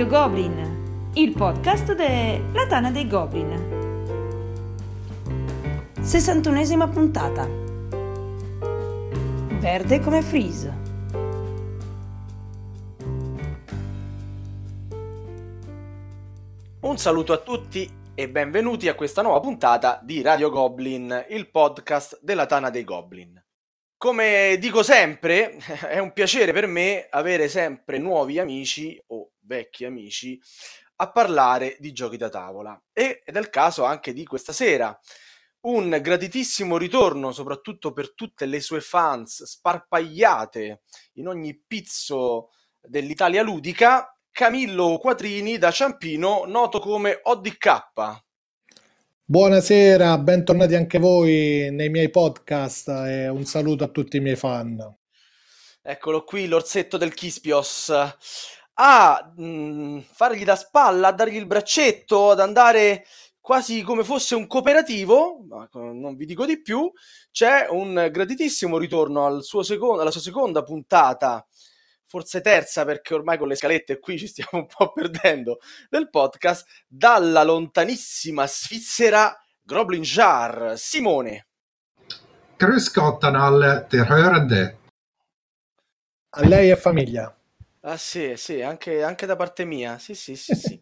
Radio Goblin, il podcast della Tana dei Goblin. 61esima puntata. Verde come Freeze. Un saluto a tutti e benvenuti a questa nuova puntata di Radio Goblin, il podcast della Tana dei Goblin. Come dico sempre, è un piacere per me avere sempre nuovi amici o vecchi amici a parlare di giochi da tavola. ed è il caso anche di questa sera. Un gratitissimo ritorno, soprattutto per tutte le sue fans sparpagliate in ogni pizzo dell'Italia ludica, Camillo Quattrini da Ciampino, noto come ODK. Buonasera, bentornati anche voi nei miei podcast e un saluto a tutti i miei fan. Eccolo qui, l'orsetto del Kispios. A mh, mm, fargli da spalla, a dargli il braccetto, ad andare quasi come fosse un cooperativo, ma non vi dico di più, c'è un gratitissimo ritorno al suo secondo, alla sua seconda puntata forse terza perché ormai con le scalette qui ci stiamo un po' perdendo del podcast, dalla lontanissima Svizzera Groblin Jar, Simone. Grüß till hörande. A lei e famiglia. Ah sì, sì, anche, anche da parte mia, sì, sì, sì, sì.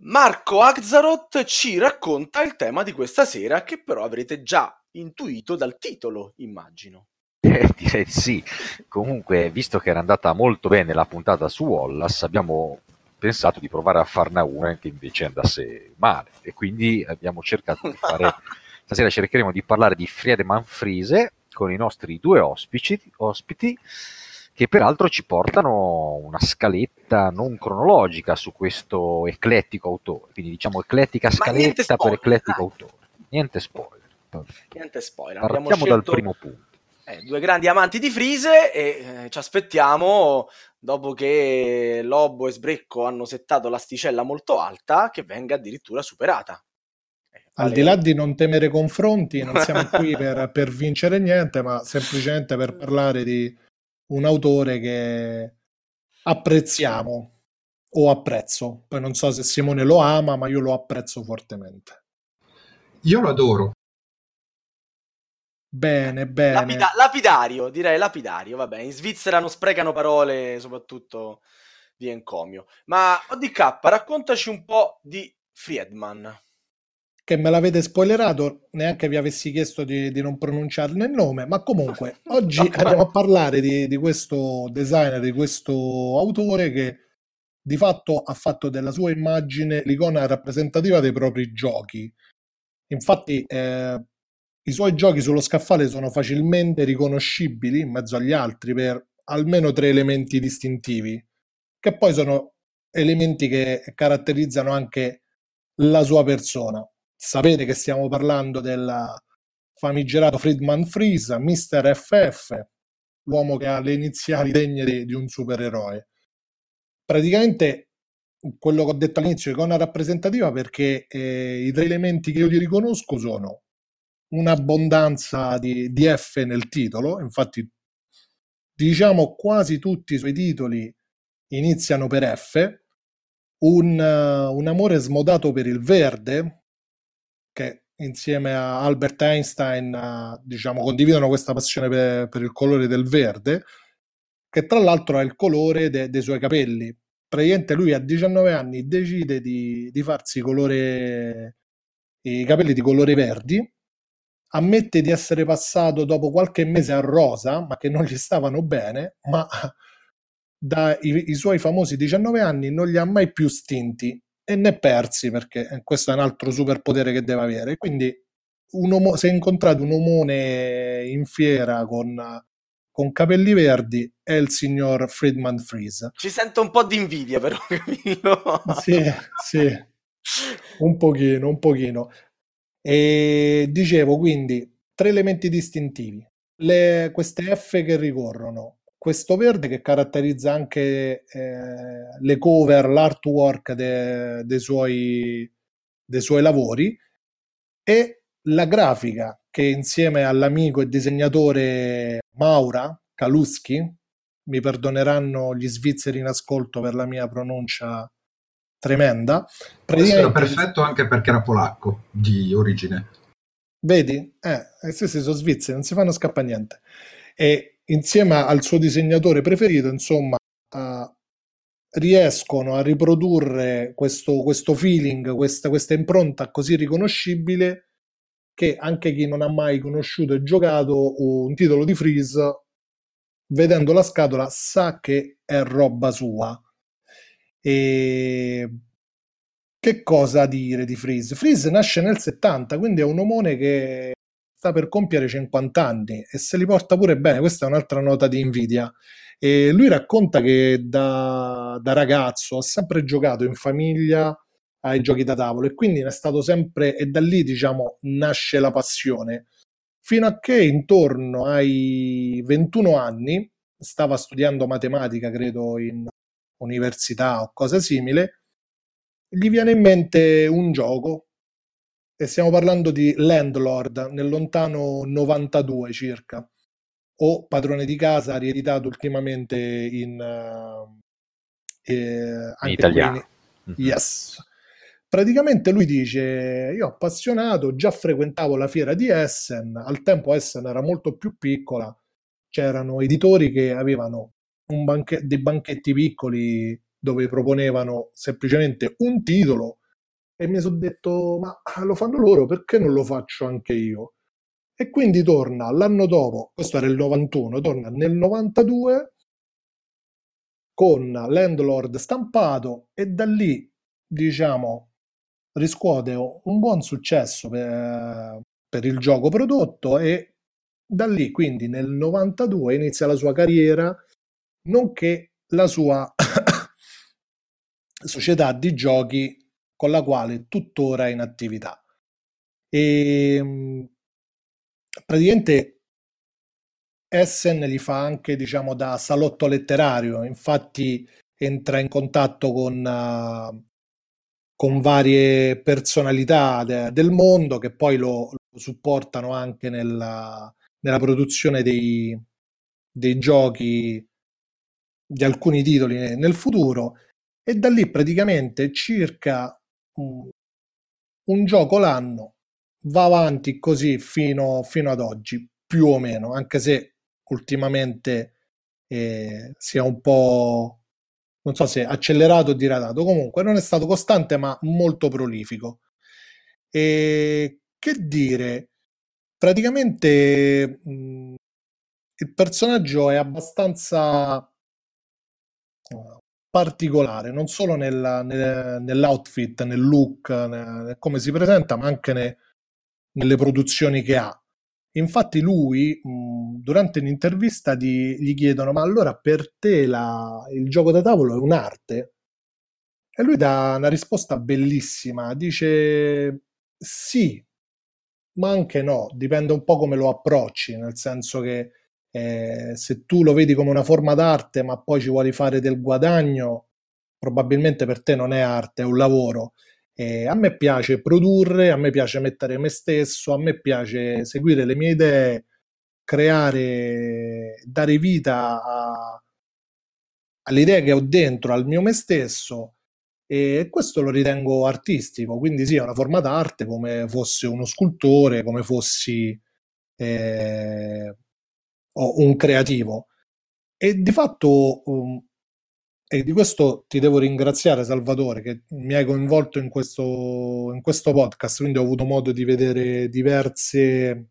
Marco Axaroth ci racconta il tema di questa sera che però avrete già intuito dal titolo, immagino. Eh, direi di sì. Comunque, visto che era andata molto bene la puntata su Wallace, abbiamo pensato di provare a farne una che invece andasse male. E quindi abbiamo cercato di fare. Stasera cercheremo di parlare di Friedemann Friese con i nostri due ospiti, ospiti che peraltro ci portano una scaletta non cronologica su questo eclettico autore. Quindi diciamo eclettica scaletta per eclettico autore. Niente spoiler. Niente spoiler. Partiamo scelto... dal primo punto eh, due grandi amanti di Frise e eh, ci aspettiamo, dopo che Lobo e Sbrecco hanno settato l'asticella molto alta, che venga addirittura superata. Eh, Al di là di non temere confronti, non siamo qui per, per vincere niente, ma semplicemente per parlare di un autore che apprezziamo o apprezzo. Poi non so se Simone lo ama, ma io lo apprezzo fortemente. Io lo adoro. Bene, bene. Lapida- lapidario, direi lapidario. Vabbè, in Svizzera non sprecano parole, soprattutto di encomio. Ma ODK, raccontaci un po' di Friedman. Che me l'avete spoilerato, neanche vi avessi chiesto di, di non pronunciarne il nome, ma comunque oggi no, andiamo a parlare di, di questo designer, di questo autore che di fatto ha fatto della sua immagine l'icona rappresentativa dei propri giochi. Infatti, eh, i suoi giochi sullo scaffale sono facilmente riconoscibili in mezzo agli altri per almeno tre elementi distintivi, che poi sono elementi che caratterizzano anche la sua persona. Sapete che stiamo parlando del famigerato Friedman Freeze, Mr. FF, l'uomo che ha le iniziali degne di, di un supereroe. Praticamente quello che ho detto all'inizio, icona rappresentativa perché eh, i tre elementi che io ti riconosco sono un'abbondanza di, di F nel titolo, infatti diciamo quasi tutti i suoi titoli iniziano per F, un, uh, un, amore smodato per il verde, che insieme a Albert Einstein uh, diciamo, condividono questa passione per, per, il colore del verde, che tra l'altro è il colore de, dei suoi capelli. Praticamente lui a 19 anni decide di, di farsi colore, i capelli di colore verdi ammette di essere passato dopo qualche mese a rosa, ma che non gli stavano bene, ma dai suoi famosi 19 anni non li ha mai più stinti e né persi, perché questo è un altro superpotere che deve avere. Quindi un omo, se incontrate un omone in fiera con, con capelli verdi è il signor Friedman Freeze. Ci sento un po' di invidia però, Camillo. sì, sì, un pochino, un pochino. E dicevo quindi tre elementi distintivi, le, queste F che ricorrono, questo verde che caratterizza anche eh, le cover, l'artwork de, dei, suoi, dei suoi lavori e la grafica che insieme all'amico e disegnatore Maura Kaluski, mi perdoneranno gli svizzeri in ascolto per la mia pronuncia tremenda. Questo era perfetto anche perché era polacco di origine. Vedi? Eh sì, sì, sono svizzeri, non si fanno scappare niente. E insieme al suo disegnatore preferito, insomma, uh, riescono a riprodurre questo, questo feeling, questa, questa impronta così riconoscibile che anche chi non ha mai conosciuto e giocato un titolo di Freeze, vedendo la scatola, sa che è roba sua. E che cosa dire di Freeze? Freeze nasce nel 70, quindi è un omone che sta per compiere 50 anni e se li porta pure bene. Questa è un'altra nota di invidia. E lui racconta che da, da ragazzo ha sempre giocato in famiglia ai giochi da tavolo e quindi è stato sempre, e da lì diciamo nasce la passione, fino a che intorno ai 21 anni stava studiando matematica, credo in università o cosa simile, gli viene in mente un gioco e stiamo parlando di Landlord nel lontano 92 circa o Padrone di casa rieditato ultimamente in, uh, eh, in italiano. In... Mhm. Yes. Praticamente lui dice: Io appassionato, già frequentavo la fiera di Essen. Al tempo Essen era molto più piccola, c'erano editori che avevano un banche- dei banchetti piccoli dove proponevano semplicemente un titolo. E mi sono detto: Ma lo fanno loro, perché non lo faccio anche io? e quindi torna l'anno dopo, questo era il 91, torna nel 92 con Landlord stampato e da lì, diciamo, riscuote un buon successo per, per il gioco prodotto e da lì, quindi nel 92, inizia la sua carriera, nonché la sua società di giochi con la quale tuttora è in attività. E ehm, praticamente Essen gli fa anche diciamo da salotto letterario, infatti entra in contatto con, uh, con varie personalità de- del mondo che poi lo, lo supportano anche nella, nella produzione dei, dei giochi di alcuni titoli nel futuro e da lì praticamente circa un, gioco l'anno va avanti così fino, fino ad oggi, più o meno, anche se ultimamente eh, sia un po', non so se accelerato o diradato, comunque non è stato costante ma molto prolifico. E che dire, praticamente mh, il personaggio è abbastanza particolare, non solo nella, nel, nell'outfit, nel look, nel, come si presenta, ma anche ne, nelle produzioni che ha. Infatti lui, mh, durante un'intervista, di, gli chiedono, ma allora per te la, il gioco da tavolo è un'arte? E lui dà una risposta bellissima, dice sì, ma anche no, dipende un po' come lo approcci, nel senso che eh, se tu lo vedi come una forma d'arte, ma poi ci vuoi fare del guadagno, probabilmente per te non è arte, è un lavoro. Eh, a me piace produrre, a me piace mettere me stesso, a me piace seguire le mie idee, creare, dare vita a, alle idee che ho dentro, al mio me stesso e questo lo ritengo artistico, quindi sì, è una forma d'arte come fossi uno scultore, come fossi eh, un creativo. E di fatto um, e di questo ti devo ringraziare, Salvatore, che mi hai coinvolto in questo, in questo podcast, quindi ho avuto modo di vedere diverse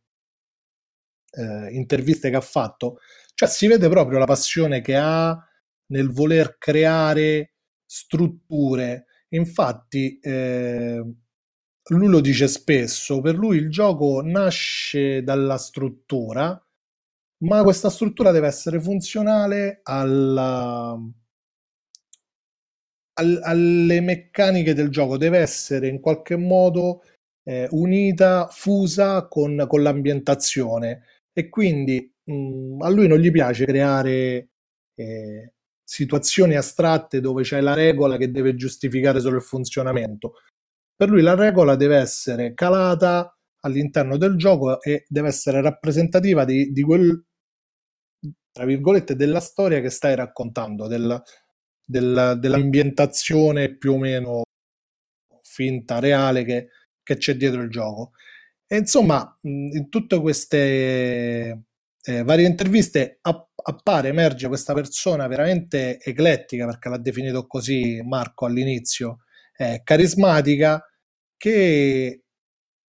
eh, interviste che ha fatto. Cioè si vede proprio la passione che ha nel voler creare strutture. Infatti, eh, lui lo dice spesso, per lui il gioco nasce dalla struttura, ma questa struttura deve essere funzionale alla al, alle meccaniche del gioco, deve essere in qualche modo eh, unita, fusa con, con l'ambientazione e quindi mh, mm, a lui non gli piace creare eh, situazioni astratte dove c'è la regola che deve giustificare solo il funzionamento. Per lui la regola deve essere calata all'interno del gioco e deve essere rappresentativa di, di quel tra virgolette, della storia che stai raccontando, del, del, dell'ambientazione più o meno finta, reale che, che c'è dietro il gioco. E insomma, in tutte queste eh, varie interviste appare, emerge questa persona veramente eclettica, perché l'ha definito così Marco all'inizio, eh, carismatica, che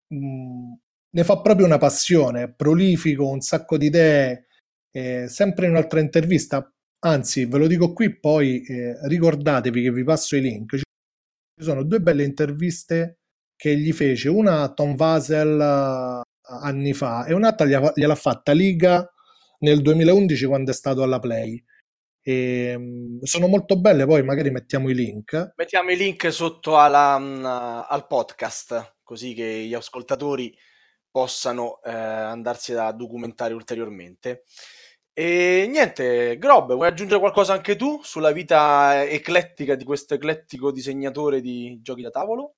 mh, ne fa proprio una passione, prolifico, un sacco di idee, eh, sempre in un'altra intervista, anzi ve lo dico qui, poi eh, ricordatevi che vi passo i link, ci sono due belle interviste che gli fece, una a Tom Vasel uh, anni fa e un'altra gliel'ha fatta Liga nel 2011 quando è stato alla Play. E, ehm, sono molto belle, poi magari mettiamo i link. Mettiamo i link sotto alla, um, al podcast, così che gli ascoltatori possano eh, andarsi a documentare ulteriormente. E niente, Grob, vuoi aggiungere qualcosa anche tu sulla vita eclettica di questo eclettico disegnatore di giochi da tavolo?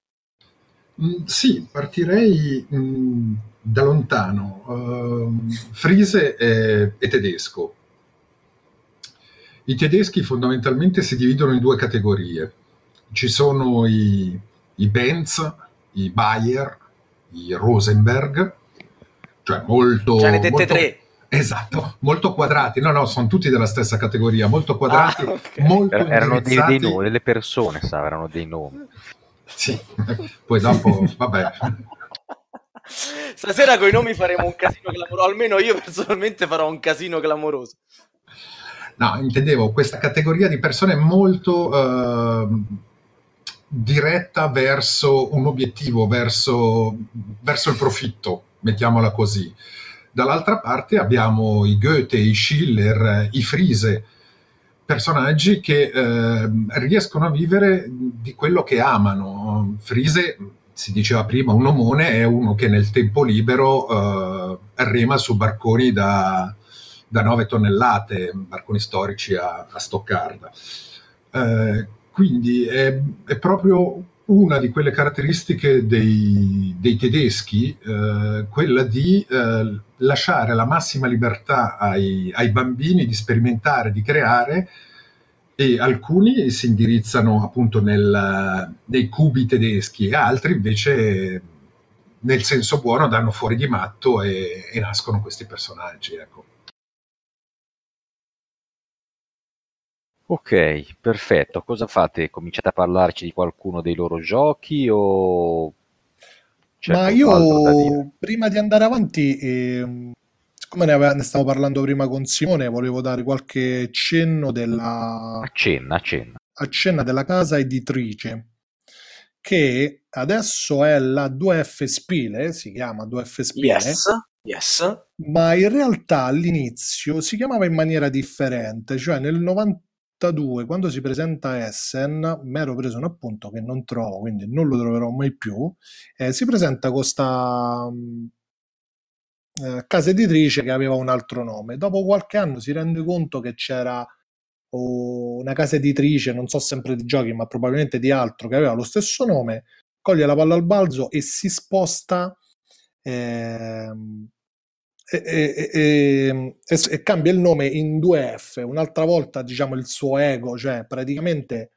Mm, sì, partirei mm, da lontano. Uh, Friese è, è, tedesco. I tedeschi fondamentalmente si dividono in due categorie. Ci sono i, i Benz, i Bayer, i Rosenberg, cioè molto... Ce ne dette molto, tre. Esatto, molto quadrati, no, no, sono tutti della stessa categoria, molto quadrati, ah, okay. molto er- erano dei, dei, nomi, delle persone, sa, erano dei nomi. Sì, poi dopo, vabbè. Stasera con i nomi faremo un casino clamoroso, almeno io personalmente farò un casino clamoroso. No, intendevo questa categoria di persone molto uh, diretta verso un obiettivo, verso, verso il profitto, mettiamola così. Dall'altra parte abbiamo i Goethe, i Schiller, i Friese, personaggi che eh, riescono a vivere di quello che amano. Friese, si diceva prima, un omone è uno che nel tempo libero eh, rema su barconi da, da 9 tonnellate, barconi storici a, a Stoccarda. Eh, quindi è, è, proprio una di quelle caratteristiche dei, dei tedeschi, eh, quella di eh, lasciare la massima libertà ai, ai, bambini di sperimentare, di creare, e alcuni si indirizzano appunto nel, nei cubi tedeschi e altri invece nel senso buono danno fuori di matto e, e nascono questi personaggi. Ecco. Ok, perfetto. Cosa fate? Cominciate a parlarci di qualcuno dei loro giochi o... Ma io prima di andare avanti, eh, siccome ne, ave- ne, stavo parlando prima con Simone, volevo dare qualche cenno della... Accenna, accenna. Accenna della casa editrice, che adesso è la 2F Spile, si chiama 2F Spile. Yes, yes. Ma in realtà all'inizio si chiamava in maniera differente, cioè nel 90 82, quando si presenta Essen, mi ero preso un appunto che non trovo, quindi non lo troverò mai più, eh, si presenta con questa mm, eh, casa editrice che aveva un altro nome. Dopo qualche anno si rende conto che c'era oh, una casa editrice, non so sempre di giochi, ma probabilmente di altro, che aveva lo stesso nome, coglie la palla al balzo e si sposta eh, e, e, e, e, cambia il nome in 2F, un'altra volta diciamo il suo ego, cioè praticamente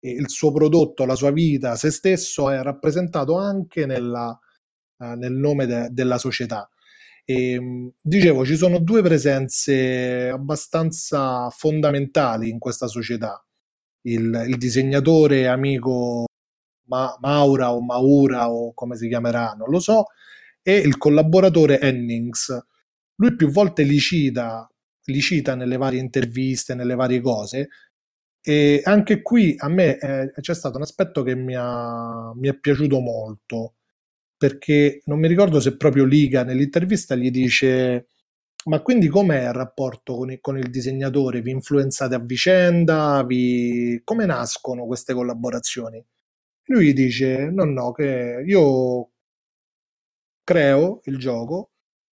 il suo prodotto, la sua vita, se stesso è rappresentato anche nella, uh, nel nome de, della società. E, dicevo, ci sono due presenze abbastanza fondamentali in questa società. Il, il disegnatore amico Ma, Maura o Maura o come si chiamerà, non lo so, e il collaboratore Hennings, lui più volte li cita, li cita nelle varie interviste, nelle varie cose, e anche qui a me eh, c'è stato un aspetto che mi, ha, mi è piaciuto molto, perché non mi ricordo se proprio Liga nell'intervista gli dice ma quindi com'è il rapporto con il, con il, disegnatore? Vi influenzate a vicenda? Vi... Come nascono queste collaborazioni? Lui dice: No, no, che io creo il gioco,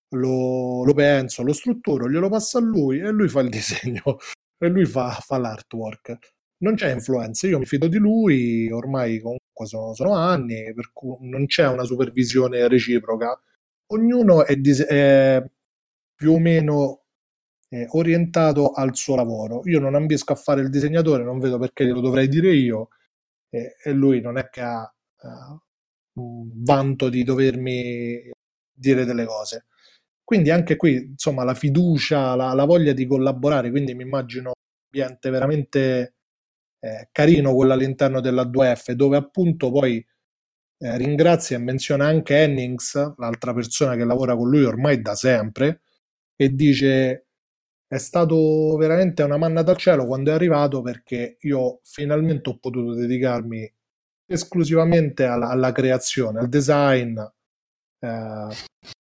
lo, lo, penso, lo strutturo, glielo passo a lui e lui fa il disegno e lui fa, fa l'artwork. Non c'è influenza, io mi fido di lui, ormai comunque sono, sono anni, per cui non c'è una supervisione reciproca. Ognuno è, dis- è più o meno eh, orientato al suo lavoro. Io non ambisco a fare il disegnatore, non vedo perché glielo dovrei dire io, eh, e lui non è che ha uh, un vanto di dovermi dire delle cose. Quindi anche qui, insomma, la fiducia, la, la voglia di collaborare, quindi mi immagino un ambiente veramente eh, carino quello all'interno della 2F, dove appunto poi eh, ringrazia e menziona anche Hennings, l'altra persona che lavora con lui ormai da sempre, e dice è stato veramente una manna dal cielo quando è arrivato perché io finalmente ho potuto dedicarmi esclusivamente alla, alla creazione, al design, eh,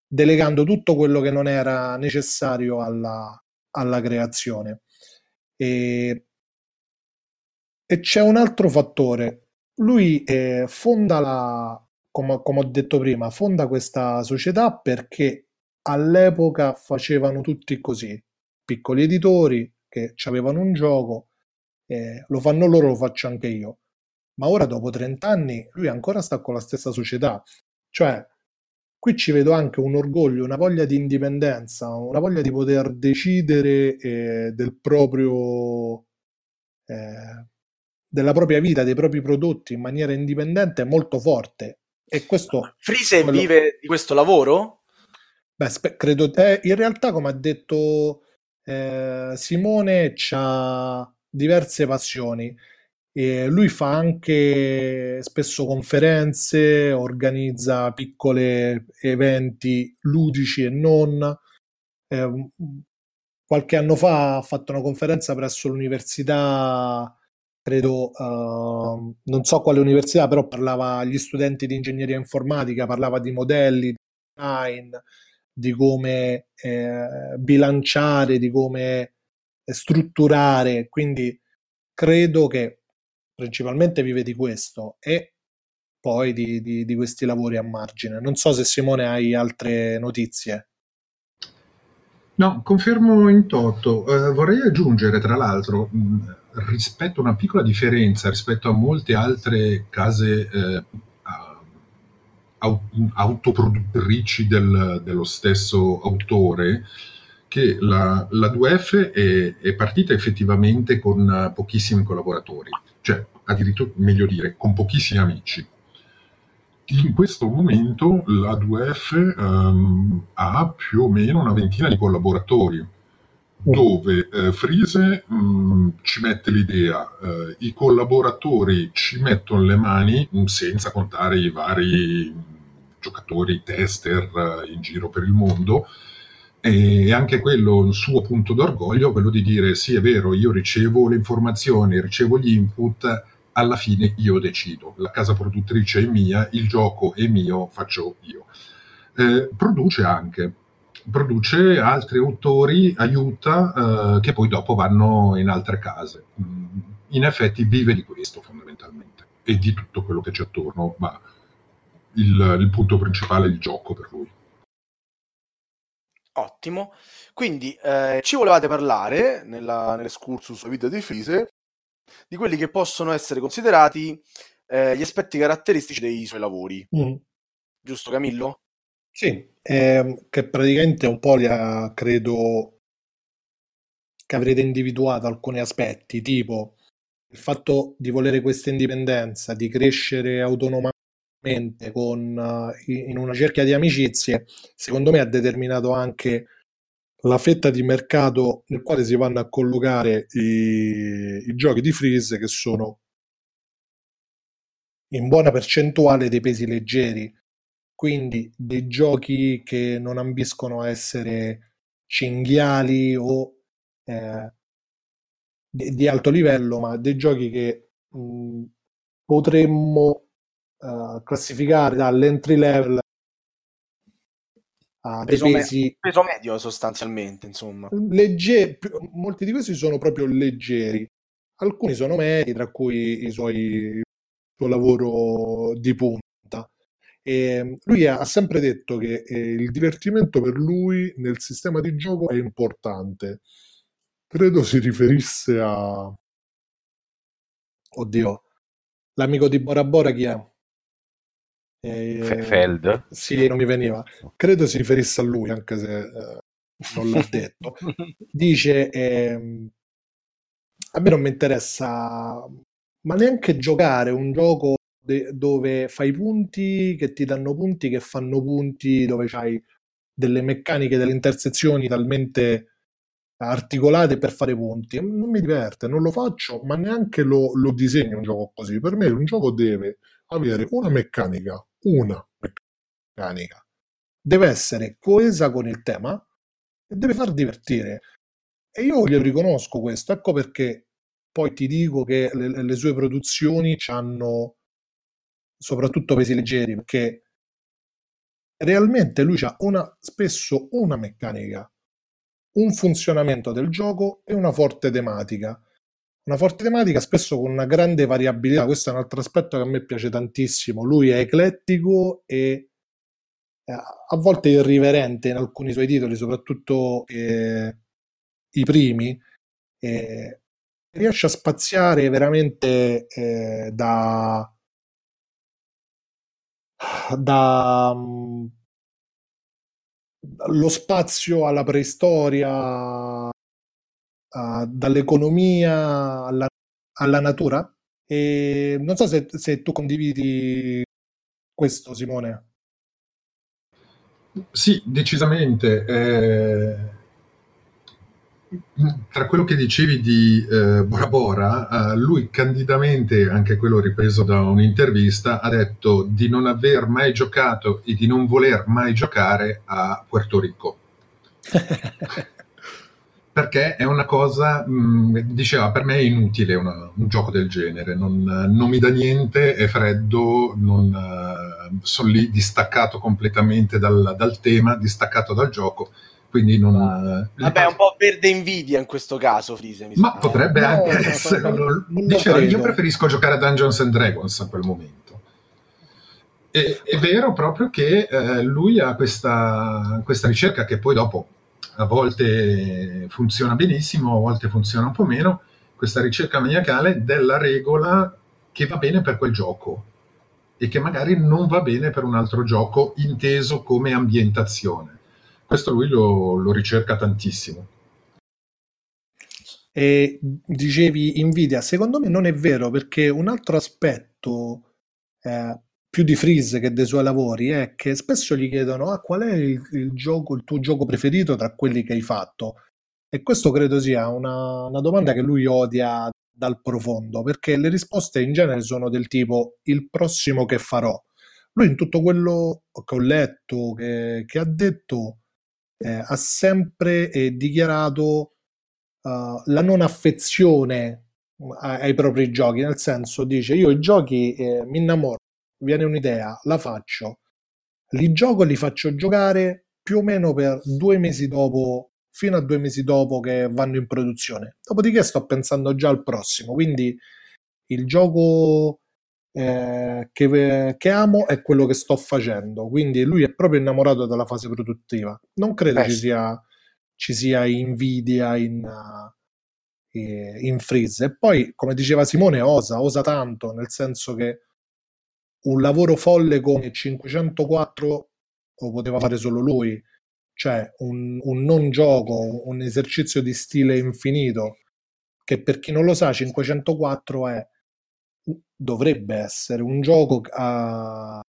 delegando tutto quello che non era necessario alla, alla creazione. E, e, c'è un altro fattore. Lui eh, fonda la, come, come ho detto prima, fonda questa società perché all'epoca facevano tutti così, piccoli editori che avevano un gioco, eh, lo fanno loro, lo faccio anche io. Ma ora dopo 30 anni lui ancora sta con la stessa società. Cioè, qui ci vedo anche un orgoglio, una voglia di indipendenza, una voglia di poter decidere eh, del proprio... Eh, della propria vita, dei propri prodotti in maniera indipendente molto forte. E questo Frise quello... vive di questo lavoro? Beh, spe- credo eh, in realtà, come ha detto eh, Simone, ha diverse passioni. E lui fa anche spesso conferenze, organizza piccoli eventi ludici e non. Eh, qualche anno fa ha fatto una conferenza presso l'università, credo, uh, non so quale università, però parlava agli studenti di ingegneria informatica, parlava di modelli, di design, di come eh, bilanciare, di come strutturare. Quindi credo che principalmente vive di questo e poi di, di, di questi lavori a margine. Non so se Simone hai altre notizie. No, confermo in toto. Uh, vorrei aggiungere, tra l'altro, mh, rispetto a una piccola differenza rispetto a molte altre case eh, autoproduttrici del, dello stesso autore, che la, la 2F è, è, partita effettivamente con pochissimi collaboratori, cioè addirittura meglio dire con pochissimi amici. In questo momento la 2F um, ehm, ha più o meno una ventina di collaboratori, dove eh, Frise mh, mm, ci mette l'idea, eh, i collaboratori ci mettono le mani, mh, senza contare i vari giocatori tester eh, in giro per il mondo e anche quello il suo punto d'orgoglio, quello di dire sì è vero, io ricevo le informazioni, ricevo gli input, alla fine io decido, la casa produttrice è mia, il gioco è mio, faccio io. Eh, produce anche, produce altri autori, aiuta, eh, che poi dopo vanno in altre case. Mm, in effetti vive di questo fondamentalmente e di tutto quello che c'è attorno, ma il, il punto principale è il gioco per lui. Ottimo. Quindi eh, ci volevate parlare nella, nell'escursus vita di Frise di quelli che possono essere considerati eh, gli aspetti caratteristici dei suoi lavori. Mm. Giusto Camillo? Sì, eh, che praticamente un po' li ha, credo che avrete individuato alcuni aspetti, tipo il fatto di volere questa indipendenza, di crescere autonomamente con, uh, in una cerchia di amicizie, secondo me ha determinato anche la fetta di mercato nel quale si vanno a collocare i, i giochi di freeze che sono in buona percentuale dei pesi leggeri, quindi dei giochi che non ambiscono a essere cinghiali o eh, di, di, alto livello, ma dei giochi che mh, potremmo uh, classificare dall'entry level a peso, pesi... me- peso medio sostanzialmente, insomma. Legge- molti di questi sono proprio leggeri, alcuni sono medi, tra cui i suoi il suo lavoro di punta. E lui ha sempre detto che eh, il divertimento per lui nel sistema di gioco è importante. Credo si riferisse a... Oddio, l'amico di Bora Bora chi è? Eh, Feld? Sì, non mi veniva. Credo si riferisse a lui, anche se eh, non l'ha detto, dice ehm, a me non mi interessa ma neanche giocare un gioco de- dove fai punti che ti danno punti che fanno punti, dove hai delle meccaniche delle intersezioni talmente articolate per fare punti. Non mi diverte, non lo faccio, ma neanche lo, lo disegno un gioco così. Per me un gioco deve avere una meccanica, una meccanica, deve essere coesa con il tema e deve far divertire. E io gli riconosco questo, ecco perché poi ti dico che le, le sue produzioni hanno soprattutto pesi leggeri, perché realmente lui ha una, spesso una meccanica, un funzionamento del gioco e una forte tematica. Una forte tematica spesso con una grande variabilità, questo è un altro aspetto che a me piace tantissimo. Lui è eclettico e eh, a volte irriverente in alcuni suoi titoli, soprattutto eh, i primi, eh, riesce a spaziare veramente eh, da, da um, lo spazio alla preistoria, uh, dall'economia alla, alla, natura. E non so se, se tu condividi questo, Simone. Sì, decisamente. Eh tra quello che dicevi di eh, Bora Bora, eh, lui candidamente, anche quello ripreso da un'intervista, ha detto di non aver mai giocato e di non voler mai giocare a Puerto Rico. Perché è una cosa, mh, diceva, per me è inutile una, un gioco del genere, non, non, mi dà niente, è freddo, non, uh, sono lì distaccato completamente dal, dal tema, distaccato dal gioco quindi non... Ah. Vabbè, è un po' verde invidia in questo caso, Frise. Ma potrebbe no, anche no, essere... No, Diceva, io preferisco giocare a Dungeons and Dragons a quel momento. E, è vero proprio che eh, lui ha questa, questa ricerca che poi dopo a volte funziona benissimo, a volte funziona un po' meno, questa ricerca maniacale della regola che va bene per quel gioco e che magari non va bene per un altro gioco inteso come ambientazione questo lui lo, lo ricerca tantissimo. E dicevi invidia, secondo me non è vero perché un altro aspetto eh, più di Freeze che dei suoi lavori è che spesso gli chiedono ah, qual è il, il, gioco, il tuo gioco preferito tra quelli che hai fatto? E questo credo sia una, una domanda che lui odia dal profondo perché le risposte in genere sono del tipo il prossimo che farò? Lui in tutto quello che ho letto che, che ha detto eh, ha sempre eh, dichiarato uh, la non affezione ai, ai, propri giochi, nel senso dice io i giochi eh, mi innamoro, viene un'idea, la faccio, li gioco e li faccio giocare più o meno per due mesi dopo, fino a due mesi dopo che vanno in produzione. Dopodiché sto pensando già al prossimo, quindi il gioco eh, che, che, amo è quello che sto facendo. Quindi lui è proprio innamorato della fase produttiva. Non credo eh. ci, sia, ci, sia, invidia in, uh, in freeze. E poi, come diceva Simone, osa, osa tanto, nel senso che un lavoro folle come 504 lo poteva fare solo lui. Cioè un, un non gioco, un esercizio di stile infinito, che per chi non lo sa, 504 è dovrebbe essere un gioco a...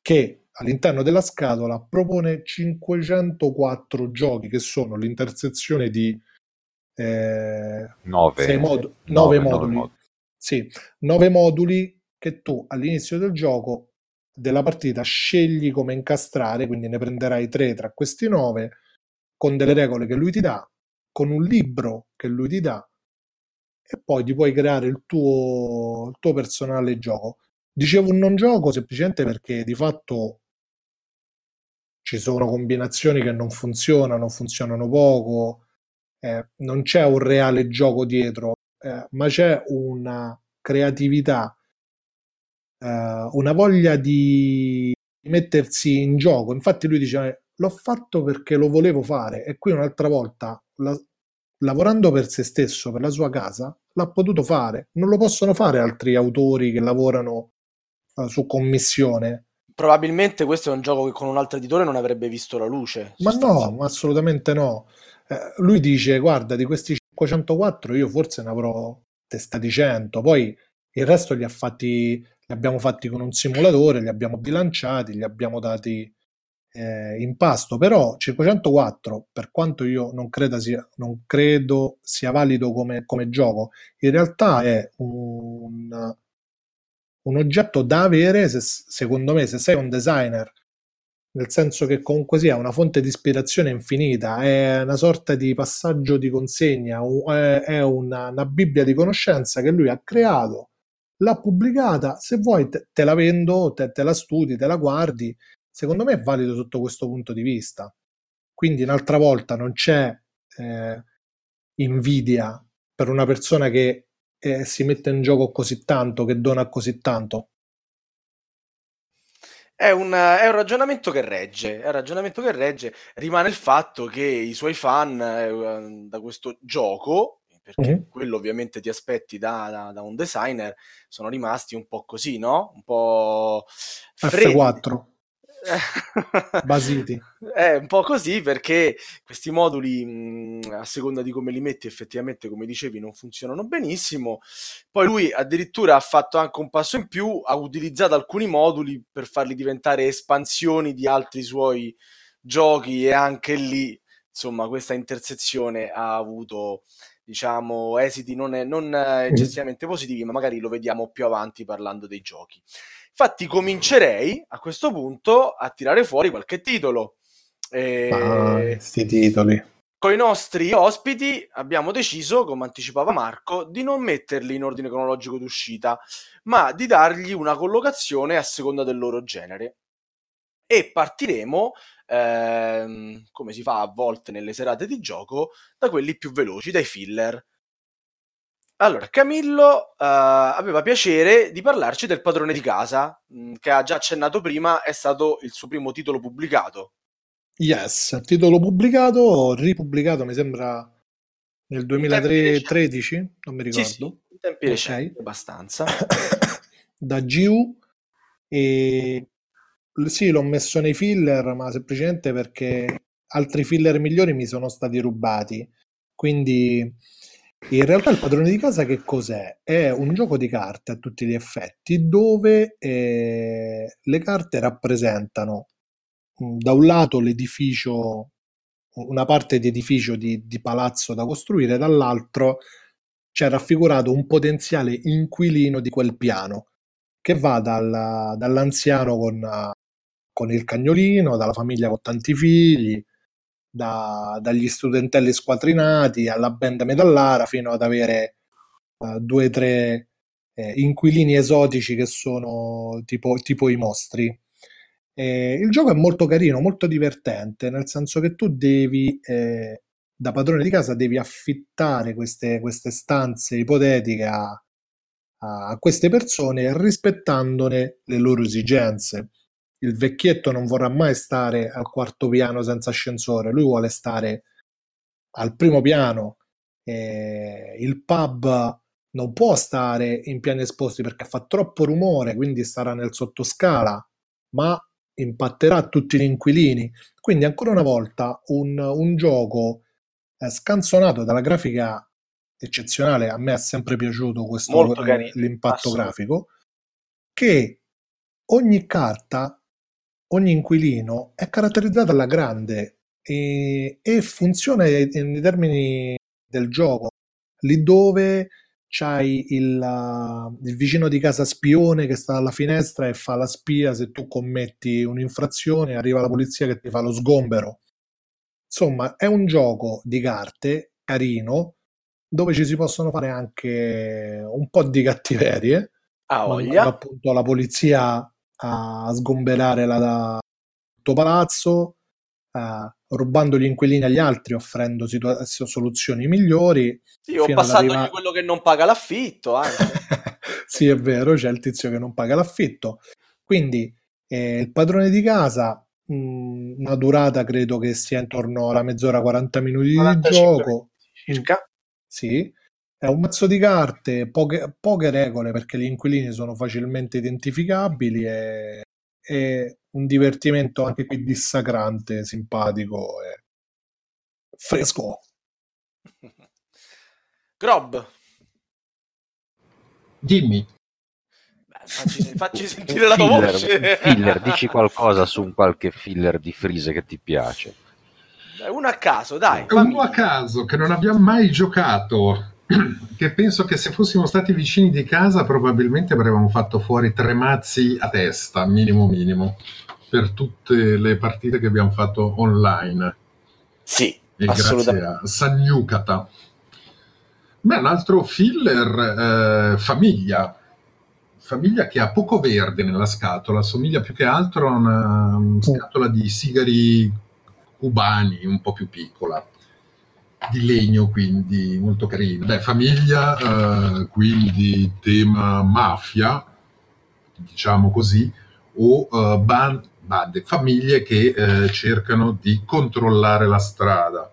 che all'interno della scatola propone 504 giochi che sono l'intersezione di eh, 9, mod- 9, 9 moduli. moduli. Sì, 9 moduli che tu all'inizio del gioco della partita scegli come incastrare, quindi ne prenderai 3 tra questi 9 con delle regole che lui ti dà, con un libro che lui ti dà e poi ti puoi creare il tuo, il tuo personale gioco. Dicevo un non gioco semplicemente perché di fatto ci sono combinazioni che non funzionano, funzionano poco, eh, non c'è un reale gioco dietro, eh, ma c'è una creatività, eh, una voglia di mettersi in gioco. Infatti lui dice l'ho fatto perché lo volevo fare e qui un'altra volta la, lavorando per se stesso, per la sua casa, l'ha potuto fare. Non lo possono fare altri autori che lavorano uh, su commissione. probabilmente questo è un gioco che con un altro editore non avrebbe visto la luce. Ma no, assolutamente no. Eh, lui dice, guarda, di questi 504 io forse ne avrò testati 100, poi il resto li, ha fatti, li abbiamo fatti con un simulatore, li abbiamo bilanciati, li abbiamo dati eh, in pasto, però 504, per quanto io non, sia, non credo sia valido come, come, gioco, in realtà è un, un oggetto da avere, se, secondo me, se sei un designer, nel senso che comunque sia una fonte di ispirazione infinita, è una sorta di passaggio di consegna, è una, una Bibbia di conoscenza che lui ha creato, l'ha pubblicata, se vuoi te, te la vendo, te, te, la studi, te la guardi, secondo me è valido sotto questo punto di vista. Quindi un'altra volta non c'è eh, invidia per una persona che eh, si mette in gioco così tanto, che dona così tanto. È un, è un, ragionamento che regge, è un ragionamento che regge. Rimane il fatto che i suoi fan eh, da questo gioco, perché mm-hmm. quello ovviamente ti aspetti da, da, da, un designer, sono rimasti un po' così, no? Un po' freddi. F4. Basiti. È un po' così perché questi moduli, mh, a seconda di come li metti, effettivamente, come dicevi, non funzionano benissimo. Poi lui addirittura ha fatto anche un passo in più, ha utilizzato alcuni moduli per farli diventare espansioni di altri suoi giochi e anche lì, insomma, questa intersezione ha avuto diciamo esiti non, non eccessivamente positivi, ma magari lo vediamo più avanti parlando dei giochi. Infatti comincerei a questo punto a tirare fuori qualche titolo. E... Ah, questi titoli. Con i nostri ospiti abbiamo deciso, come anticipava Marco, di non metterli in ordine cronologico d'uscita, ma di dargli una collocazione a seconda del loro genere. E partiremo, ehm, come si fa a volte nelle serate di gioco, da quelli più veloci, dai filler. Allora, Camillo uh, aveva piacere di parlarci del padrone di casa, mh, mm, che ha già accennato prima, è stato il suo primo titolo pubblicato. Yes, titolo pubblicato, ripubblicato mi sembra nel 2013, non mi ricordo. Sì, sì, in tempi recenti, abbastanza. da GU e sì, l'ho messo nei filler, ma semplicemente perché altri filler migliori mi sono stati rubati. Quindi in realtà il padrone di casa che cos'è? È un gioco di carte a tutti gli effetti dove eh, le carte rappresentano mh, da un lato l'edificio, una parte di edificio di, di palazzo da costruire, dall'altro c'è raffigurato un potenziale inquilino di quel piano che va dal, dall'anziano con, con il cagnolino, dalla famiglia con tanti figli, da, dagli studentelli squadrinati alla band metallara fino ad avere uh, due o tre eh, inquilini esotici che sono tipo, tipo i mostri. Eh, il gioco è molto carino, molto divertente, nel senso che tu devi, eh, da padrone di casa, devi affittare queste, queste stanze ipotetiche a, a queste persone rispettandone le loro esigenze il vecchietto non vorrà mai stare al quarto piano senza ascensore, lui vuole stare al primo piano. Eh, il pub non può stare in piani esposti perché fa troppo rumore, quindi starà nel sottoscala, ma impatterà tutti gli inquilini. Quindi, ancora una volta, un, un gioco eh, scanzonato dalla grafica eccezionale. A me è sempre piaciuto questo, l'impatto grafico. Che ogni carta ogni inquilino è caratterizzato alla grande e, e funziona nei termini del gioco, lì dove c'hai il, il, vicino di casa spione che sta alla finestra e fa la spia se tu commetti un'infrazione, arriva la polizia che ti fa lo sgombero. Insomma, è un gioco di carte carino dove ci si possono fare anche un po' di cattiverie. Ah, voglia. Appunto la polizia a sgomberare la, il tuo palazzo, uh, rubando gli inquilini agli altri, offrendo situa- soluzioni migliori. Sì, ho passato arrivare... quello che non paga l'affitto. sì, è vero, c'è il tizio che non paga l'affitto. Quindi eh, il padrone di casa, mh, mm, una durata credo che sia intorno alla mezz'ora, 40 minuti 45 di gioco. Circa. Sì, è un mazzo di carte, poche, poche regole perché gli inquilini sono facilmente identificabili e è un divertimento anche qui dissacrante, simpatico e fresco. Grob. Dimmi. Beh, facci, facci sentire la filler, voce. filler, dici qualcosa su un qualche filler di Freeze che ti piace. Uno a caso, dai. Uno fammi. a caso che non abbiamo mai giocato, che penso che se fossimo stati vicini di casa probabilmente avremmo fatto fuori tre mazzi a testa, minimo minimo, per tutte le partite che abbiamo fatto online. Sì, E assolutamente. grazie a Sanyukata. Beh, un altro filler, eh, famiglia. Famiglia che ha poco verde nella scatola, somiglia più che altro a una Mm. scatola di sigari cubani, un po' più piccola, di legno quindi, molto carino. Beh, famiglia, eh, quindi tema mafia, diciamo così, o eh, ban- bande, famiglie che eh, cercano di controllare la strada.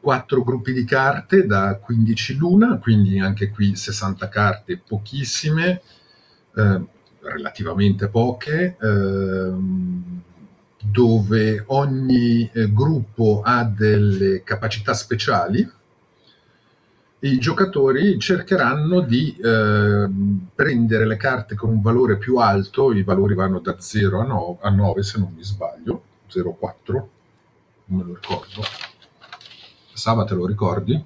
Quattro gruppi di carte da 15 l'una, quindi anche qui 60 carte, pochissime, eh, relativamente poche, ehm, dove ogni eh, gruppo ha delle capacità speciali. I giocatori cercheranno di ehm, prendere le carte con un valore più alto, i valori vanno da 0 a 9, a 9 se non mi sbaglio, 0,4, non me lo ricordo. Saba, te lo ricordi?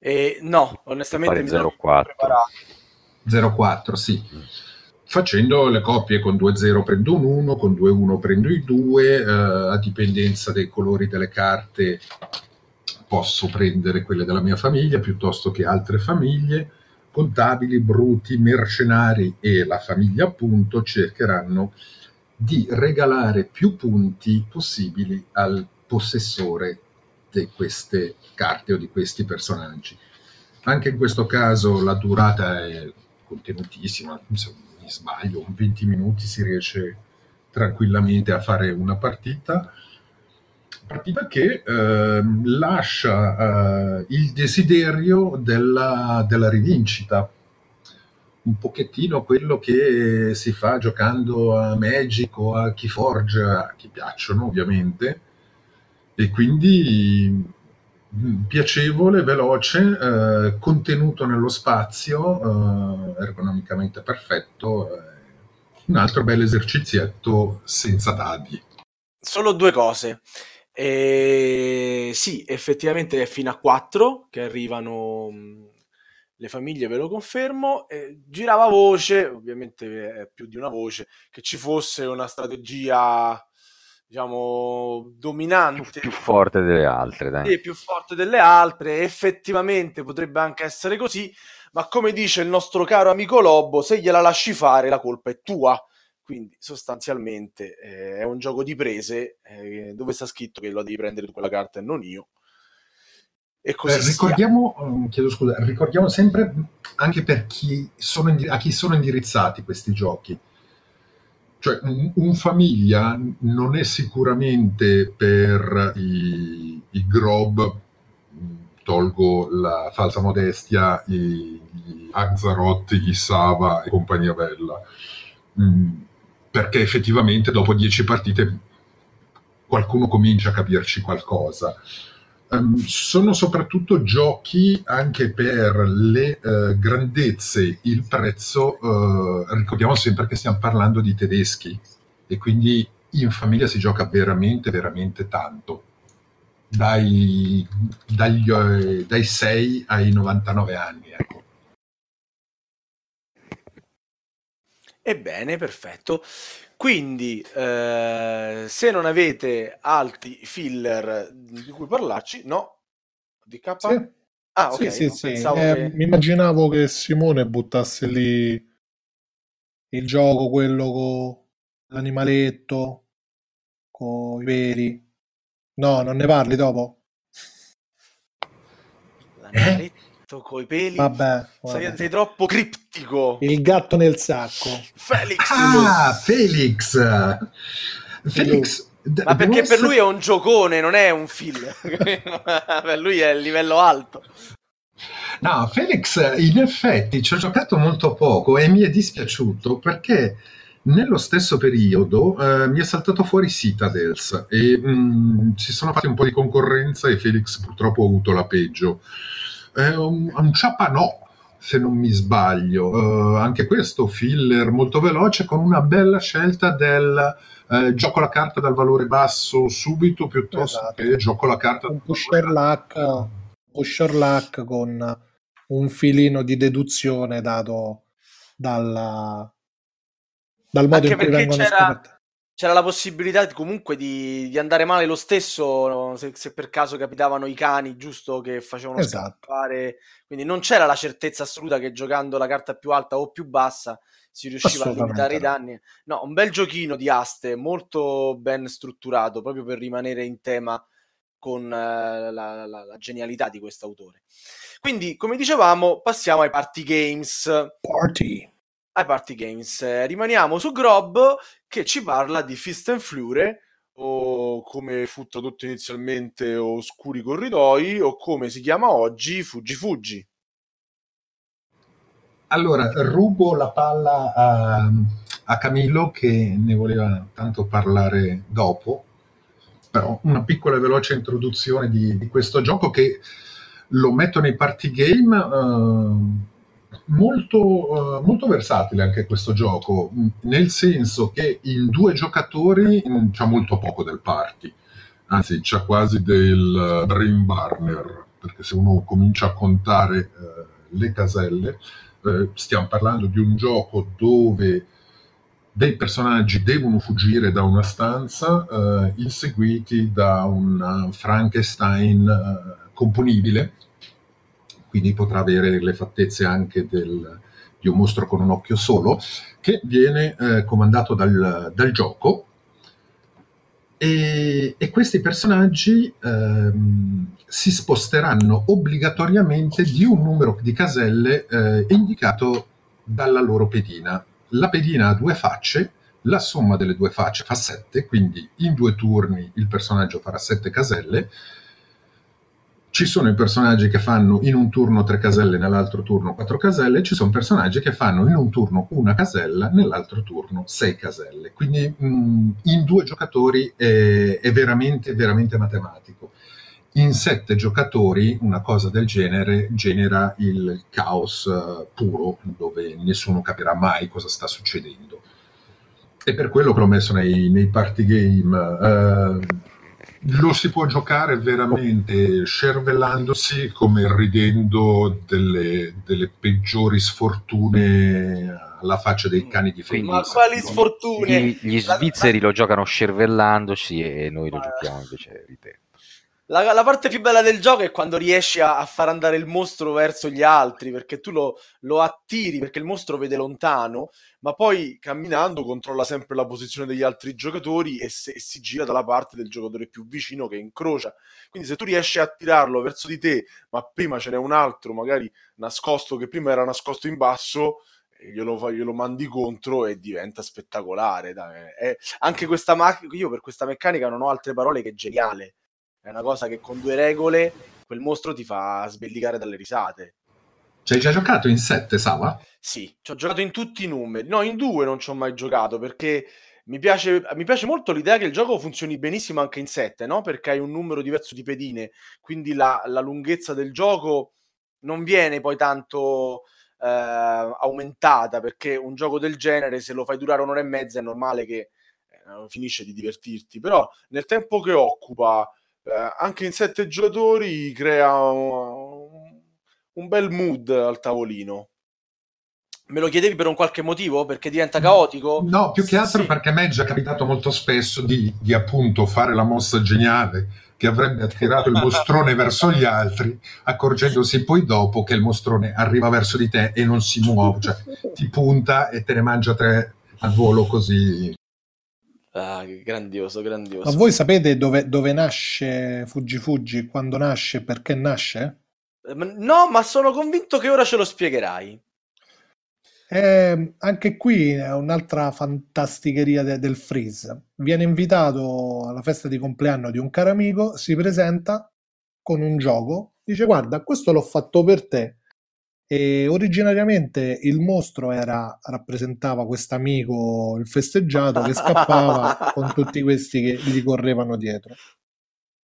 Eh, no, onestamente mi sono 04. preparato. 0,4, sì. Facendo le coppie con 2-0 prendo un 1, con 2-1 prendo i 2, eh, a dipendenza dei colori delle carte posso prendere quelle della mia famiglia piuttosto che altre famiglie. Contabili, bruti, mercenari e la famiglia appunto cercheranno di regalare più punti possibili al possessore di queste carte o di questi personaggi. Anche in questo caso la durata è contenutissima, non mi sbaglio, in 20 minuti si riesce tranquillamente a fare una partita. Partita che ehm, lascia eh, il desiderio della, della rivincita, un pochettino quello che si fa giocando a Magic o a Keyforge, a chi piacciono ovviamente, e quindi piacevole, veloce, eh, contenuto nello spazio, eh, ergonomicamente perfetto, eh, un altro bel esercizietto senza dadi. Solo due cose. Eh, sì, effettivamente è fino a 4 che arrivano mh, le famiglie, ve lo confermo. Eh, girava voce, ovviamente è più di una voce, che ci fosse una strategia, diciamo, Più, dominante più forte delle altre, dai. e più forte delle altre. Effettivamente potrebbe anche essere così, ma come dice il nostro caro amico Lobo, se gliela lasci fare, la colpa è tua. Quindi sostanzialmente eh, è un gioco di prese eh, dove sta scritto che lo devi prendere tu quella carta e non io. E così Eh, ricordiamo, mm, chiedo scusa, ricordiamo sempre anche per chi sono a chi sono indirizzati questi giochi. Cioè, un, un famiglia non è sicuramente per i, i grob, mm, tolgo la falsa modestia, i, gli Axaroth, gli Sava e compagnia bella. Mm, perché effettivamente dopo dieci partite qualcuno comincia a capirci qualcosa. Ehm, sono soprattutto giochi anche per le eh, grandezze, il prezzo. eh, ricordiamo sempre che stiamo parlando di tedeschi e quindi in famiglia si gioca veramente, veramente tanto. Dai, dagli, eh, dai 6 ai 99 anni. Ecco. Ebbene, perfetto. Quindi, eh, se non avete altri filler di cui parlarci, no? DK? Sì. Ah, ok. Sì, sì, sì. Eh, che- Mi immaginavo che Simone buttasse lì il gioco, quello con l'animaletto, con i peli. No, non ne parli dopo? L'animaletto coi peli. Vabbè, Sei, sei troppo criptico. Il gatto nel sacco. Felix. Ah, Felix! Felix, d- Ma perché per lui è un giocone, non è un filler. per lui è il livello alto. No, Felix in effetti ci ho giocato molto poco e mi è dispiaciuto perché Nello stesso periodo eh, mi è saltato fuori Citadels e mh, si sono fatti un po' di concorrenza e Felix purtroppo ha avuto la peggio. È un, un ciapanò, se non mi sbaglio. Uh, anche questo filler molto veloce con una bella scelta del uh, gioco la carta dal valore basso subito piuttosto esatto. che gioco la carta un pusher luck, pusher luck con un filino di deduzione dato dalla, dal modo Anche in cui vengono c'era, scoperte. C'era la possibilità comunque di, di andare male lo stesso se, se, per caso capitavano i cani, giusto, che facevano esatto. scappare. Quindi non c'era la certezza assoluta che giocando la carta più alta o più bassa si riusciva a limitare i danni. No, un bel giochino di aste, molto ben strutturato, proprio per rimanere in tema con uh, la, la, la, genialità di questo autore. Quindi, come dicevamo, passiamo ai party games. Party ai party games. Eh, rimaniamo su Grob che ci parla di Fist and Flure o come fu tradotto inizialmente Oscuri Corridoi o come si chiama oggi Fuggi Fuggi. Allora, rubo la palla a, a Camillo che ne voleva tanto parlare dopo, però una piccola e veloce introduzione di, di questo gioco che lo metto nei party game. Uh, molto, uh, molto versatile anche questo gioco, nel senso che in due giocatori c'è molto poco del party, anzi c'è quasi del brain burner, perché se uno comincia a contare uh, le caselle, uh, stiamo parlando di un gioco dove dei personaggi devono fuggire da una stanza inseguiti da un Frankenstein componibile quindi potrà avere le fattezze anche del, di un mostro con un occhio solo, che viene eh, comandato dal, dal gioco. E, e, questi personaggi ehm, si sposteranno obbligatoriamente di un numero di caselle eh, indicato dalla loro pedina. La pedina ha due facce, la somma delle due facce fa 7, quindi in due turni il personaggio farà 7 caselle ci sono i personaggi che fanno in un turno tre caselle, nell'altro turno quattro caselle, ci sono personaggi che fanno in un turno una casella, nell'altro turno sei caselle. Quindi mh, in due giocatori è, è, veramente, veramente matematico. In sette giocatori una cosa del genere genera il caos uh, puro, dove nessuno capirà mai cosa sta succedendo. E per quello che l'ho messo nei, nei party game. Uh, lo si può giocare veramente scervellandosi come ridendo delle, delle peggiori sfortune alla faccia dei cani di Felice. Ma quali sfortune? Gli, gli svizzeri lo giocano scervellandosi e noi lo Ma... giochiamo invece ridendo. La, la, parte più bella del gioco è quando riesci a, a far andare il mostro verso gli altri, perché tu lo, lo, attiri, perché il mostro vede lontano, ma poi camminando controlla sempre la posizione degli altri giocatori e, se, e si gira dalla parte del giocatore più vicino che incrocia. Quindi se tu riesci a attirarlo verso di te, ma prima ce n'è un altro, magari nascosto, che prima era nascosto in basso, glielo, glielo mandi contro e diventa spettacolare. Dai. E anche questa macchina, io per questa meccanica non ho altre parole che geniale è una cosa che con due regole quel mostro ti fa sbellicare dalle risate. Ci hai già giocato in 7, Sava? Sì, ci ho giocato in tutti i numeri. No, in due non ci ho mai giocato perché mi piace, mi piace molto l'idea che il gioco funzioni benissimo anche in 7, no? Perché hai un numero diverso di pedine, quindi la, la lunghezza del gioco non viene poi tanto eh, aumentata perché un gioco del genere, se lo fai durare un'ora e mezza, è normale che eh, finisce di divertirti. Però nel tempo che occupa eh, anche in sette giocatori crea un, un bel mood al tavolino. Me lo chiedevi per un qualche motivo? Perché diventa caotico? No, più che altro sì. perché a me è già capitato molto spesso di, di, appunto fare la mossa geniale che avrebbe attirato il mostrone verso gli altri, accorgendosi poi dopo che il mostrone arriva verso di te e non si muove, cioè ti punta e te ne mangia tre al volo così Ah, grandioso, grandioso. Ma voi sapete dove, dove nasce Fuggi Fuggi, quando nasce, perché nasce? Eh, no, ma sono convinto che ora ce lo spiegherai. Eh, anche qui è un'altra fantasticheria de- del freeze. Viene invitato alla festa di compleanno di un caro amico, si presenta con un gioco, dice guarda, questo l'ho fatto per te E originariamente il mostro era, rappresentava questo amico, il festeggiato, che scappava con tutti questi che gli correvano dietro.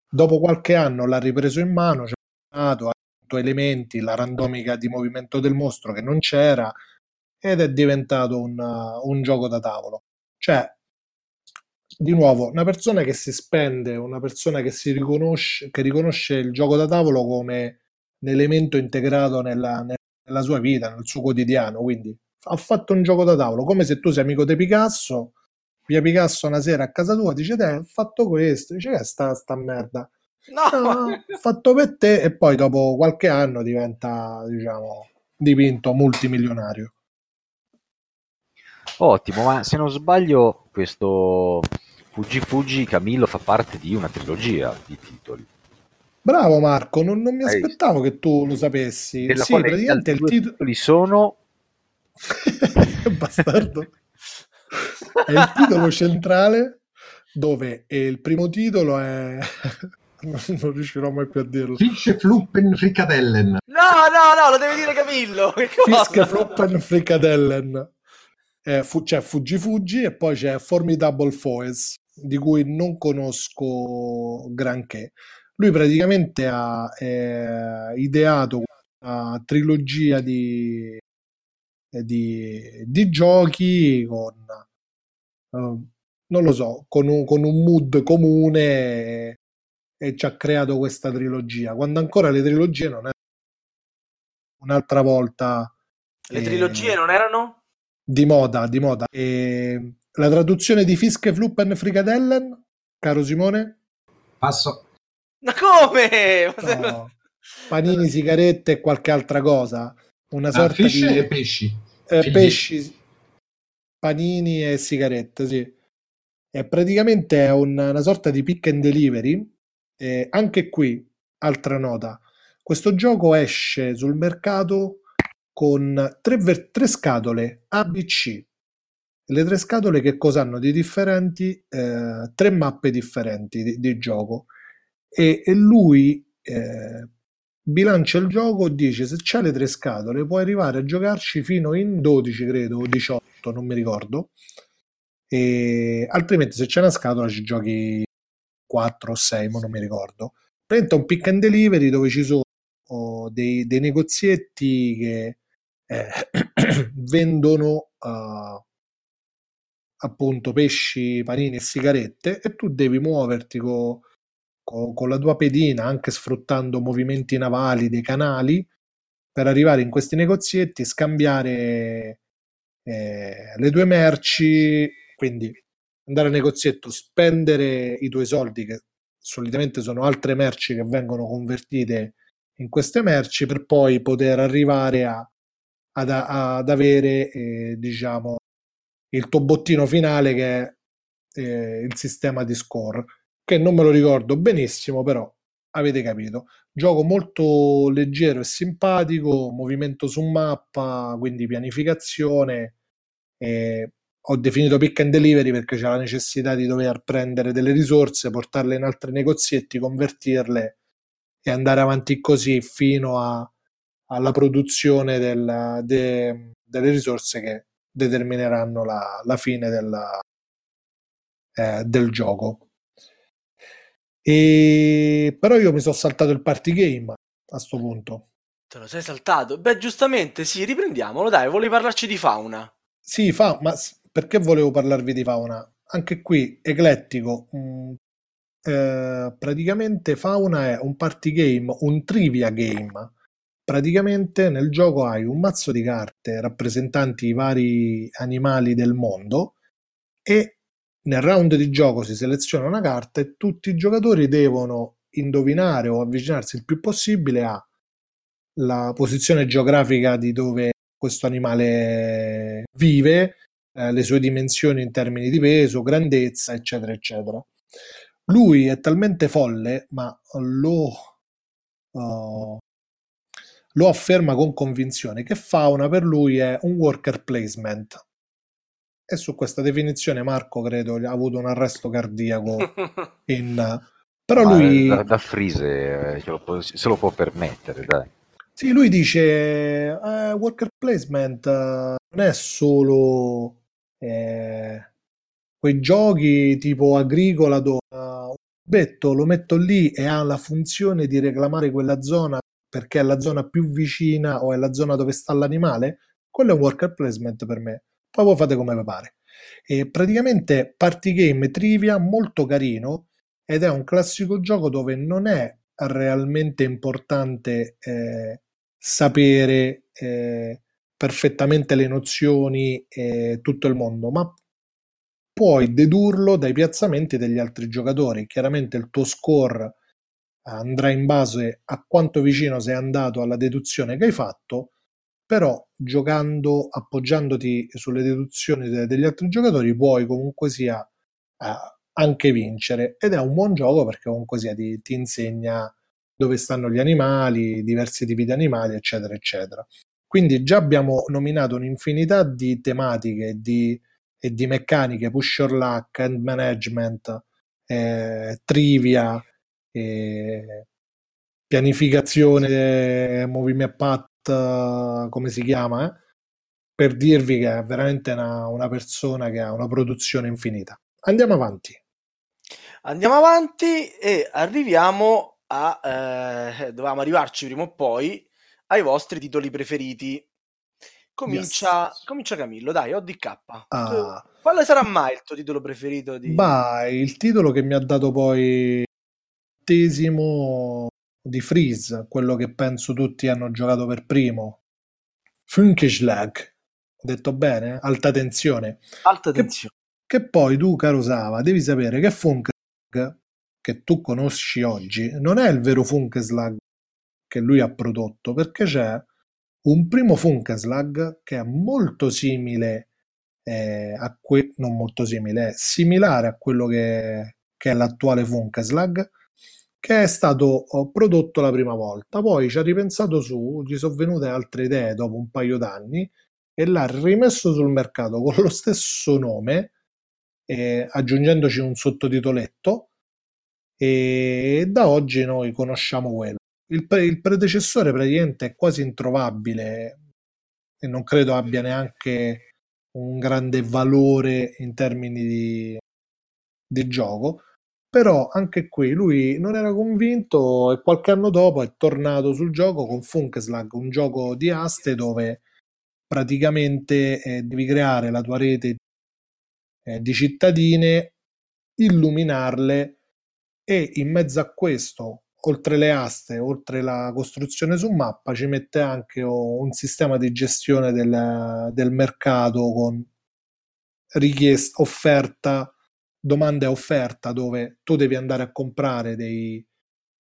Dopo qualche anno l'ha ripreso in mano, ci ha aggiunto elementi, la randomica di movimento del mostro che non c'era, ed è diventato un, un gioco da tavolo. Cioè, di nuovo, una persona che si spende, una persona che si riconosce, che riconosce il gioco da tavolo come un elemento integrato nella, nella sua vita, nel suo quotidiano. Quindi ha fatto un gioco da tavolo, come se tu sei amico di Picasso, via Picasso una sera a casa tua, dice te, ho fatto questo, dice che è sta, sta merda. No, no fatto per te e poi dopo qualche anno diventa, diciamo, dipinto multimilionario. Ottimo, ma se non sbaglio questo Fuggi Fuggi Camillo fa parte di una trilogia di titoli. Bravo Marco, non, non mi aspettavo che tu lo sapessi. Della sì, praticamente il titolo... titoli sono... Bastardo. è il titolo centrale dove il primo titolo è... non riuscirò mai più a dirlo. Fische Fluppen Fricadellen. No, no, no, lo deve dire Camillo. Fische Fluppen Fricadellen. Eh, fu- c'è Fuggi Fuggi e poi c'è Formidable Foes di cui non conosco granché. Lui praticamente ha eh, ideato una trilogia di, eh, di, di giochi con, uh, non lo so, con un, con un mood comune e, e, ci ha creato questa trilogia, quando ancora le trilogie non erano un'altra volta. Le eh, trilogie non erano? Di moda, di moda. E la traduzione di Fiske, Fluppen, Frikadellen, caro Simone? Passo. Ma come? No. Panini, sigarette e qualche altra cosa. Una ah, sorta ah, di... e pesci. Eh, pesci, panini e sigarette, sì. E praticamente è una, sorta di pick and delivery. E anche qui, altra nota. Questo gioco esce sul mercato con tre, ver- tre scatole ABC le tre scatole che cosa hanno di differenti? Eh, tre mappe differenti di, di gioco e, e lui eh, bilancia il gioco dice se c'è le tre scatole puoi arrivare a giocarci fino in 12 credo o 18 non mi ricordo. E altrimenti se c'è una scatola ci giochi 4 o 6 ma non mi ricordo. Prende un pick and delivery dove ci sono dei, dei, negozietti che eh, vendono uh, appunto pesci, panini e sigarette e tu devi muoverti co, co, con la tua pedina, anche sfruttando movimenti navali dei canali, per arrivare in questi negozietti, scambiare eh, le tue merci, quindi andare al negozietto, spendere i tuoi soldi, che solitamente sono altre merci che vengono convertite in queste merci, per poi poter arrivare a, ad, ad avere, eh, diciamo, il tuo bottino finale che è eh, il sistema di score, che non me lo ricordo benissimo, però avete capito. Gioco molto leggero e simpatico, movimento su mappa, quindi pianificazione. Eh, ho definito pick and delivery perché c'è la necessità di dover prendere delle risorse, portarle in altri negozietti, convertirle e andare avanti così fino a, alla produzione del, de, delle risorse che determineranno la, la fine della, eh, del gioco. E, però io mi sono saltato il party game a questo punto. Te lo sei saltato? Beh, giustamente, sì, riprendiamolo, dai, volevi parlarci di fauna. Sì, fa, ma perché volevo parlarvi di fauna? Anche qui, eclettico. Mm, eh, praticamente fauna è un party game, un trivia game praticamente nel gioco hai un mazzo di carte rappresentanti i vari animali del mondo e nel round di gioco si seleziona una carta e tutti i giocatori devono indovinare o avvicinarsi il più possibile alla posizione geografica di dove questo animale vive, eh, le sue dimensioni in termini di peso, grandezza, eccetera, eccetera. Lui è talmente folle, ma lo uh, lo afferma con convinzione che fauna per lui è un worker placement. E su questa definizione Marco credo ha avuto un arresto cardiaco in... Però Ma lui... Da, da Frise eh, lo può, se lo può permettere, dai. Sì, lui dice eh, worker placement eh, non è solo eh, quei giochi tipo agricola dove uh, un betto lo metto lì e ha la funzione di reclamare quella zona perché è la zona più vicina o è la zona dove sta l'animale, quello è un worker placement per me. Poi voi fate come vi pare. E praticamente party game trivia molto carino ed è un classico gioco dove non è realmente importante eh, sapere eh, perfettamente le nozioni e tutto il mondo, ma puoi dedurlo dai piazzamenti degli altri giocatori. Chiaramente il tuo score andrà in base a quanto vicino sei andato alla deduzione che hai fatto, però giocando, appoggiandoti sulle deduzioni de- degli altri giocatori, puoi comunque sia eh, anche vincere. Ed è un buon gioco perché comunque sia ti, ti insegna dove stanno gli animali, diversi tipi di animali, eccetera, eccetera. Quindi già abbiamo nominato un'infinità di tematiche di, e di meccaniche, push your luck, hand management, eh, trivia, eh, pianificazione, movimento come si chiama, eh? per dirvi che è veramente una, una persona che ha una produzione infinita. Andiamo avanti. Andiamo avanti e arriviamo a... Eh, dovevamo arrivarci prima o poi ai vostri titoli preferiti. Comincia, yes. comincia Camillo, dai, ODK. Ah. Quale sarà mai il tuo titolo preferito? Di... Bah, il titolo che mi ha dato poi battesimo di Freeze, quello che penso tutti hanno giocato per primo. Funkeschlag. Detto bene? Alta tensione. Alta tensione. Che, che poi tu, caro Sava, devi sapere che Funkeschlag, che tu conosci oggi, non è il vero Funkeslag che lui ha prodotto, perché c'è un primo Funkeslag che è molto simile eh, a que- non molto simile, è similare a quello che, che è l'attuale Funkeslag, che è stato oh, prodotto la prima volta. Poi ci ha ripensato su, gli sono venute altre idee dopo un paio d'anni e l'ha rimesso sul mercato con lo stesso nome, eh, aggiungendoci un sottotitoletto. E da oggi noi conosciamo quello il, pre- il predecessore praticamente è quasi introvabile e non credo abbia neanche un grande valore in termini di, di gioco però anche qui lui non era convinto e qualche anno dopo è tornato sul gioco con Funkeslag, un gioco di aste dove praticamente eh, devi creare la tua rete eh, di cittadine, illuminarle e in mezzo a questo oltre le aste, oltre la costruzione su mappa, ci mette anche un sistema di gestione del, del mercato con richiesta, offerta, domanda e offerta, dove tu devi andare a comprare dei,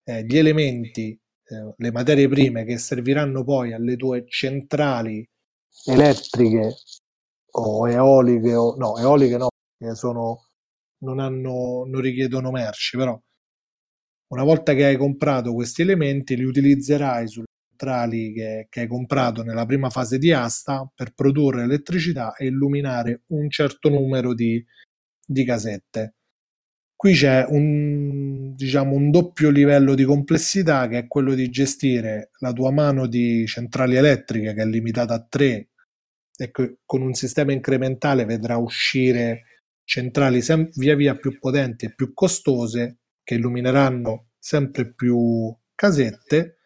eh, gli elementi, eh, le materie prime che serviranno poi alle tue centrali elettriche o eoliche, o, no, eoliche no, che sono, non, hanno, non richiedono merci, però una volta che hai comprato questi elementi, li utilizzerai sulle centrali che, che hai comprato nella prima fase di asta per produrre elettricità e illuminare un certo numero di, di casette. Qui c'è un, diciamo, un doppio livello di complessità che è quello di gestire la tua mano di centrali elettriche che è limitata a 3 e che con un sistema incrementale vedrà uscire centrali sem- via via più potenti e più costose che illumineranno sempre più casette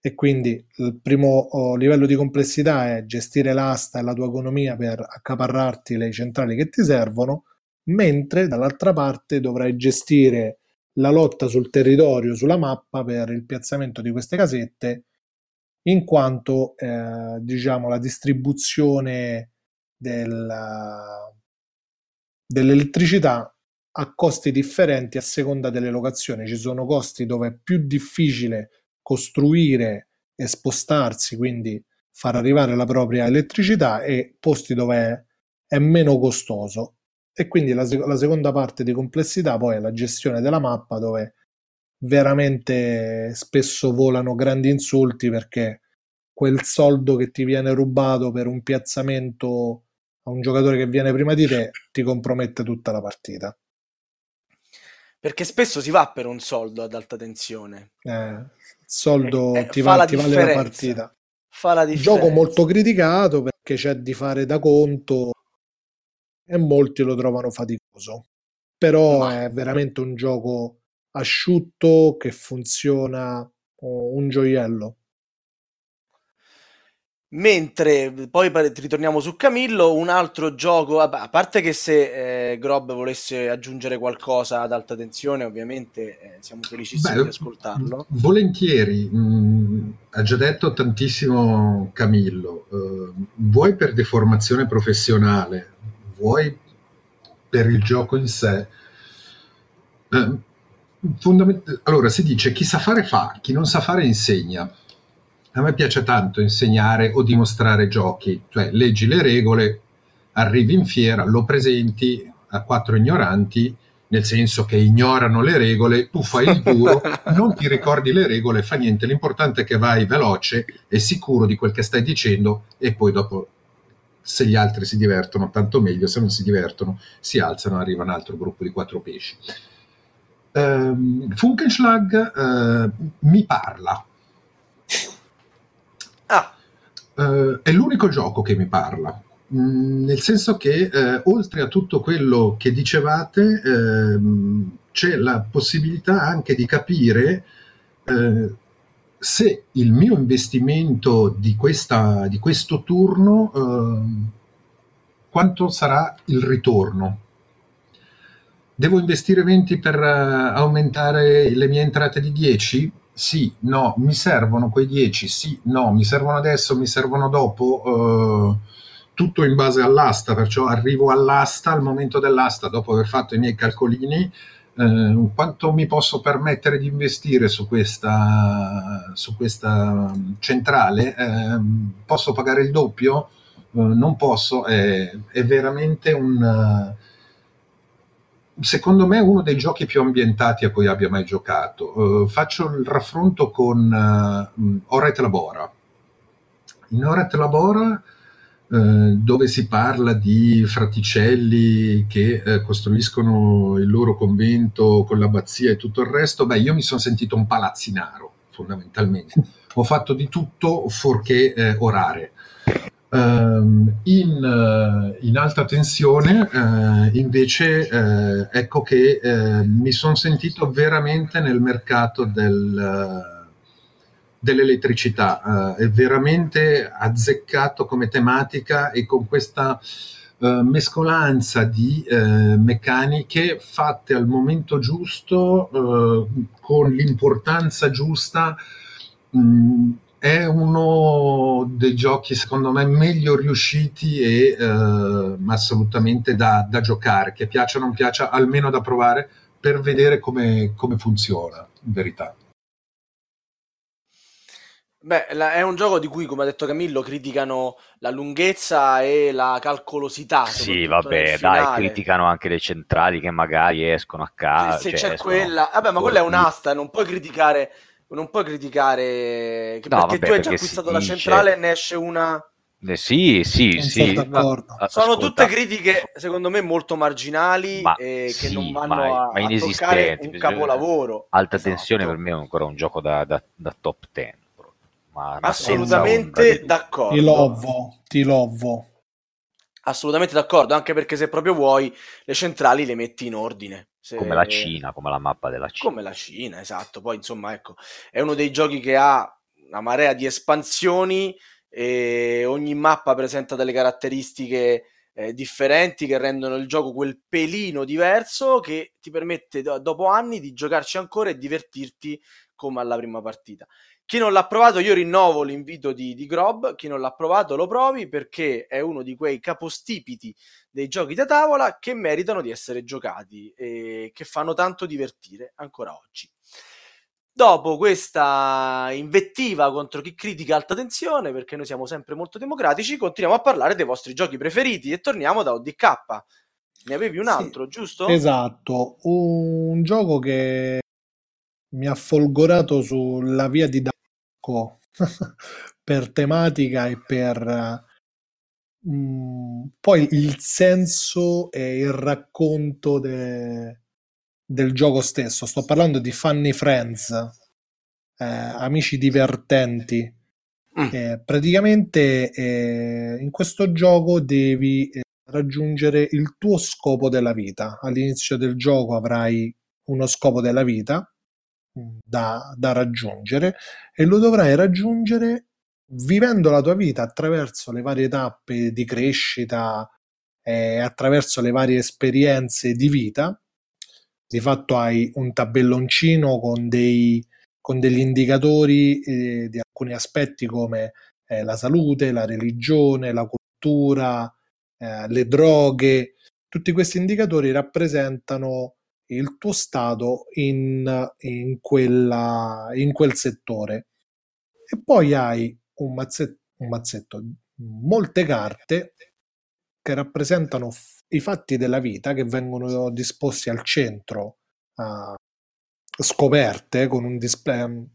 e quindi il primo oh, livello di complessità è gestire l'asta e la tua economia per accaparrarti le centrali che ti servono, mentre dall'altra parte dovrai gestire la lotta sul territorio, sulla mappa per il piazzamento di queste casette, in quanto eh, diciamo la distribuzione del, dell'elettricità a costi differenti a seconda delle locazioni. Ci sono costi dove è più difficile costruire e spostarsi, quindi far arrivare la propria elettricità, e posti dove è, è meno costoso. E quindi la, la seconda parte di complessità poi è la gestione della mappa, dove veramente spesso volano grandi insulti perché quel soldo che ti viene rubato per un piazzamento a un giocatore che viene prima di te ti compromette tutta la partita. Perché spesso si va per un soldo ad alta tensione. Eh, soldo Eh, eh, ti, va- la ti vale la partita. Fa la Gioco differenza. molto criticato perché c'è di fare da conto e molti lo trovano faticoso. Però Ma- è veramente un gioco asciutto che funziona oh, un gioiello. Mentre poi ritorniamo su Camillo, un altro gioco, a parte che se eh, Grob volesse aggiungere qualcosa ad alta tensione, ovviamente eh, siamo felicissimi Beh, di ascoltarlo. Volentieri, mh, ha già detto tantissimo Camillo, eh, vuoi per deformazione professionale, vuoi per il gioco in sé. eh, fondament- allora si dice chi sa fare fa, chi non sa fare insegna. A me piace tanto insegnare o dimostrare giochi, cioè leggi le regole, arrivi in fiera, lo presenti a quattro ignoranti, nel senso che ignorano le regole, tu fai il duro, non ti ricordi le regole, fa niente, l'importante è che vai veloce e sicuro di quel che stai dicendo e poi dopo se gli altri si divertono tanto meglio, se non si divertono si alzano, arriva un altro gruppo di quattro pesci. Ehm, Funkenschlag eh, mi parla, Ah, eh, è l'unico gioco che mi parla, Mm, nel senso che eh, oltre a tutto quello che dicevate ehm, c'è la possibilità anche di capire se il mio investimento di, questa, di questo turno ehm, quanto sarà il ritorno. Devo investire 20 per eh, aumentare le mie entrate di 10? Sì, no, mi servono quei 10? Sì, no, mi servono adesso, mi servono dopo? Eh, tutto in base all'asta, perciò arrivo all'asta al momento dell'asta, dopo aver fatto i miei calcolini, eh, quanto mi posso permettere di investire su questa, su questa centrale? Eh, posso pagare il doppio? Eh, non posso, è, è veramente un secondo me uno dei giochi più ambientati a cui abbia mai giocato. Uh, faccio il raffronto con uh, Oret Labora. In Oret Labora, dove si parla di fraticelli che costruiscono il loro convento con l'abbazia e tutto il resto, beh, io mi sono sentito un palazzinaro, fondamentalmente. Ho fatto di tutto fuorché eh, orare. Uh, in, uh, in, alta tensione uh, invece ecco che mi sono sentito veramente nel mercato del, dell'elettricità, è veramente azzeccato come tematica e con questa mescolanza di meccaniche fatte al momento giusto, con l'importanza giusta. Mh, è uno dei giochi secondo me meglio riusciti e eh, assolutamente da, da, giocare, che piaccia o non piaccia, almeno da provare per vedere come, come funziona in verità. Beh, la, è un gioco di cui, come ha detto Camillo, criticano la lunghezza e la calcolosità. Sì, vabbè, dai, criticano anche le centrali che magari escono a casa. Se, se cioè, c'è quella, vabbè, ma quella è un'asta, non puoi criticare non puoi criticare no, perché vabbè, tu hai già acquistato la dice... centrale e ne esce una eh, sì, sì, Non sì. sono sono tutte critiche secondo me molto marginali Ma e che sì, non vanno ma- a, ma a toccare inesistenti, un capolavoro Alta Esatto. tensione per me è ancora un gioco da, da- da top 10. Ombra assolutamente di- d'accordo Ti lovo, ti lovo. assolutamente d'accordo anche perché se proprio vuoi le centrali le metti in ordine Se- Come la Cina, come la mappa della Cina. come la Cina esatto poi insomma ecco è uno dei giochi che ha una marea di espansioni e ogni mappa presenta delle caratteristiche eh, differenti che rendono il gioco quel pelino diverso che ti permette do- dopo anni di giocarci ancora e divertirti come alla prima partita. Chi non l'ha provato, io rinnovo l'invito di, di Grob. Chi non l'ha provato, lo provi perché è uno di quei capostipiti dei giochi da tavola che meritano di essere giocati e che fanno tanto divertire ancora oggi. Dopo questa invettiva contro chi critica alta tensione, perché noi siamo sempre molto democratici, continuiamo a parlare dei vostri giochi preferiti e torniamo da ODK. Ne avevi un Sì, altro, giusto? Esatto, un gioco che mi ha folgorato sulla via di Damasco per tematica e per mm, poi il senso e il racconto de- del gioco stesso. Sto parlando di Funny Friends. eh, amici divertenti. Mm. Eh, praticamente eh, in questo gioco devi eh, raggiungere il tuo scopo della vita. All'inizio del gioco avrai uno scopo della vita da, da raggiungere e lo dovrai raggiungere vivendo la tua vita attraverso le varie tappe di crescita, eh, attraverso le varie esperienze di vita. Di fatto hai un tabelloncino con, dei, con degli indicatori eh, di alcuni aspetti come eh, la salute, la religione, la cultura, eh, le droghe. Tutti questi indicatori rappresentano il tuo stato in, in, quella, in quel settore. E poi hai un mazzetto, un mazzetto, molte carte che rappresentano f- i fatti della vita che vengono disposti al centro, uh, scoperte con un display, um,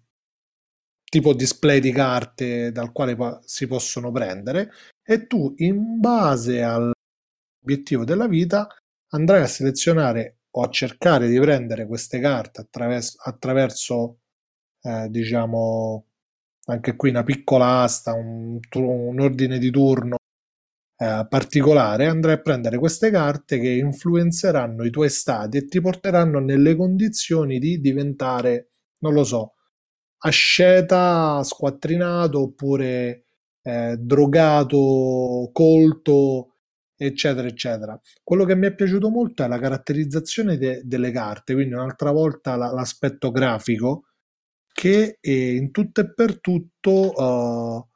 tipo display di carte dal quale po- si possono prendere e tu in base all'obiettivo della vita andrai a selezionare o a cercare di prendere queste carte attraverso, attraverso eh, diciamo anche qui una piccola asta, un, un ordine di turno eh, particolare, andrai a prendere queste carte che influenzeranno i tuoi stati e ti porteranno nelle condizioni di diventare, non lo so, asceta, squattrinato oppure eh, drogato, colto, eccetera, eccetera. Quello che mi è piaciuto molto è la caratterizzazione de- delle carte, quindi un'altra volta la- l'aspetto grafico che eh, in tutto e per tutto uh,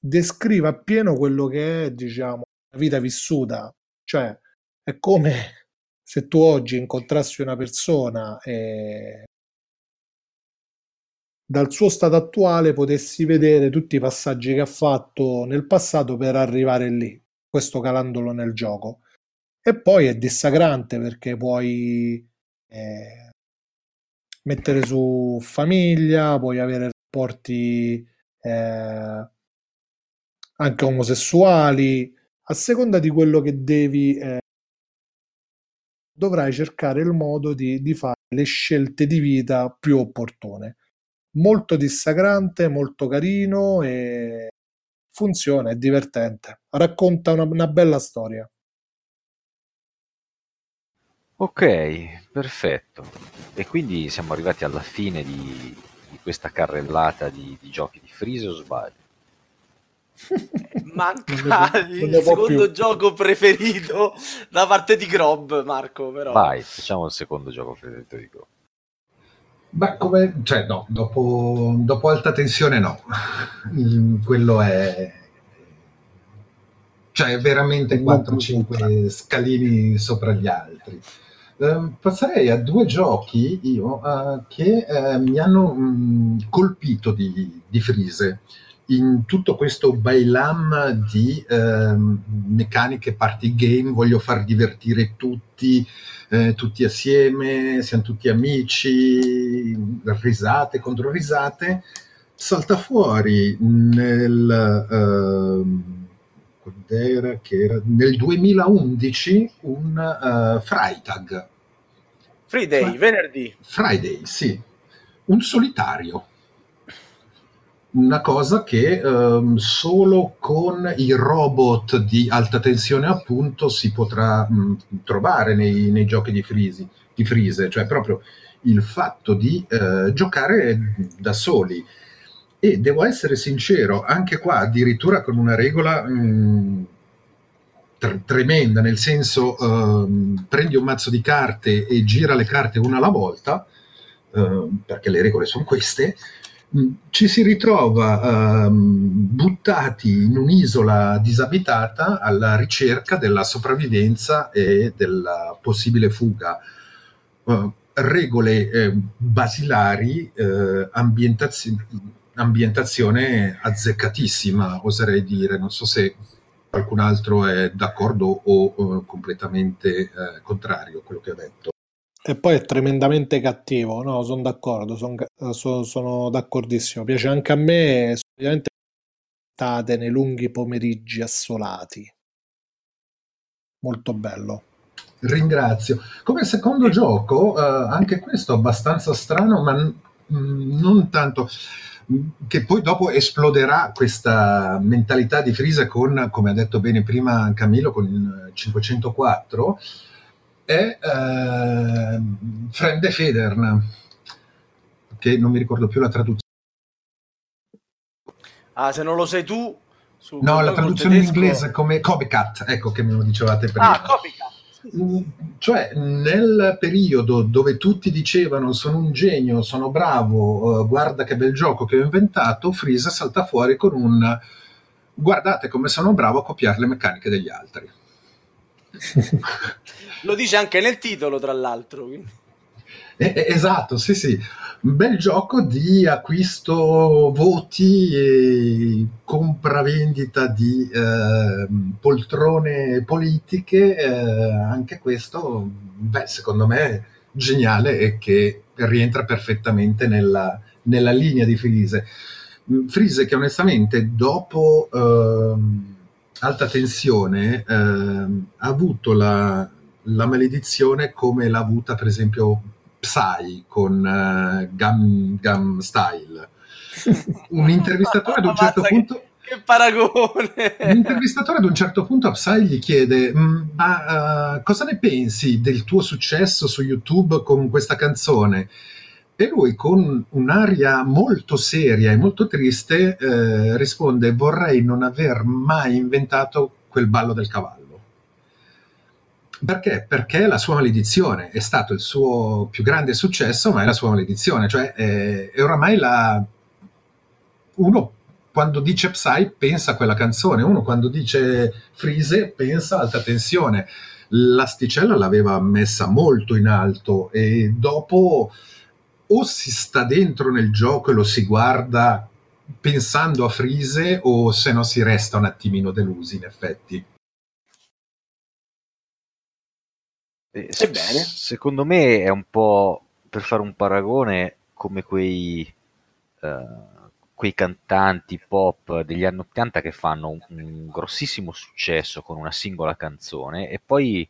descrive appieno quello che è, diciamo, la vita vissuta. Cioè, è come se tu oggi incontrassi una persona e dal suo stato attuale potessi vedere tutti i passaggi che ha fatto nel passato per arrivare lì, questo calandolo nel gioco. E poi è dissacrante perché puoi eh, mettere su famiglia, puoi avere rapporti eh, anche omosessuali, a seconda di quello che devi, eh, dovrai cercare il modo di, di fare le scelte di vita più opportune. Molto dissacrante, molto carino e funziona, è divertente. Racconta una, una bella storia. Ok, perfetto. E quindi siamo arrivati alla fine di, di questa carrellata di, di giochi di Freeze o sbaglio? Manca il secondo più. gioco preferito da parte di Grob, Marco, però. Vai, facciamo il secondo gioco preferito di Go. Beh, come, cioè, no, dopo, dopo alta tensione no. Quello è, cioè, è veramente Molto 4-5 scalini sopra gli altri. Ehm, passerei a due giochi io eh, che eh, mi hanno mh, colpito di, di Frise in tutto questo bailam di ehm, meccaniche party game, voglio far divertire tutti, eh, tutti assieme, siamo tutti amici, risate contro risate, salta fuori nel, quand'era che era? nel 2011 un eh, Freitag, Free Day, Ma- venerdì. Friday, sì, un solitario. Una cosa che ehm, solo con i robot di alta tensione, appunto, si potrà mh, trovare nei, nei giochi di, Frisi, di Frise, cioè proprio il fatto di eh, giocare da soli. E devo essere sincero, anche qua addirittura con una regola mh, tre- tremenda, nel senso ehm, prendi un mazzo di carte e gira le carte una alla volta, ehm, perché le regole sono queste, ci si ritrova ehm, buttati in un'isola disabitata alla ricerca della sopravvivenza e della possibile fuga. Eh, regole eh, basilari, eh, ambientazio- ambientazione azzeccatissima, oserei dire. Non so se qualcun altro è d'accordo o eh, completamente eh, contrario a quello che ha detto. E poi è tremendamente cattivo, no, sono d'accordo, son so- sono d'accordissimo. Piace anche a me, solitamente state nei lunghi pomeriggi assolati. Molto bello. Ringrazio. Come secondo gioco, eh, anche questo abbastanza strano, ma n- non tanto che poi dopo esploderà questa mentalità di Freeze con, come ha detto bene prima Camillo, con il 504, è eh, Fremde Federn, che non mi ricordo più la traduzione. Ah, se non lo sai tu... no, la traduzione in inglese come Copycat, ecco che me lo dicevate prima. Ah, Copycat. Mm, cioè, nel periodo dove tutti dicevano sono un genio, sono bravo, uh, guarda che bel gioco che ho inventato, Freeze salta fuori con un guardate come sono bravo a copiare le meccaniche degli altri. Lo dice anche nel titolo, tra l'altro. Quindi. Eh, esatto, sì, sì. Bel gioco di acquisto voti e compravendita di eh, poltrone politiche. Eh, anche questo, beh, secondo me, geniale e che rientra perfettamente nella, nella linea di Frise. Frise che onestamente dopo ehm, alta tensione ehm, ha avuto la, la maledizione come l'ha avuta per esempio Psy con uh, Gam, Gam Style. Un intervistatore ad un certo punto... Che paragone! Un intervistatore ad un certo punto a Psy gli chiede mm, ma uh, cosa ne pensi del tuo successo su YouTube con questa canzone? E lui con un'aria molto seria e molto triste eh, risponde vorrei non aver mai inventato quel ballo del cavallo. Perché? Perché la sua maledizione è stato il suo più grande successo, ma è la sua maledizione, cioè è, è oramai la... Uno quando dice Psy pensa a quella canzone, uno quando dice Freeze pensa alta tensione. L'asticella l'aveva messa molto in alto e dopo o si sta dentro nel gioco e lo si guarda pensando a Freeze o se no si resta un attimino delusi in effetti. Eh, Ebbene. Secondo me è un po' per fare un paragone come quei, uh, quei cantanti pop degli anni 80 che fanno un, un, grossissimo successo con una singola canzone e poi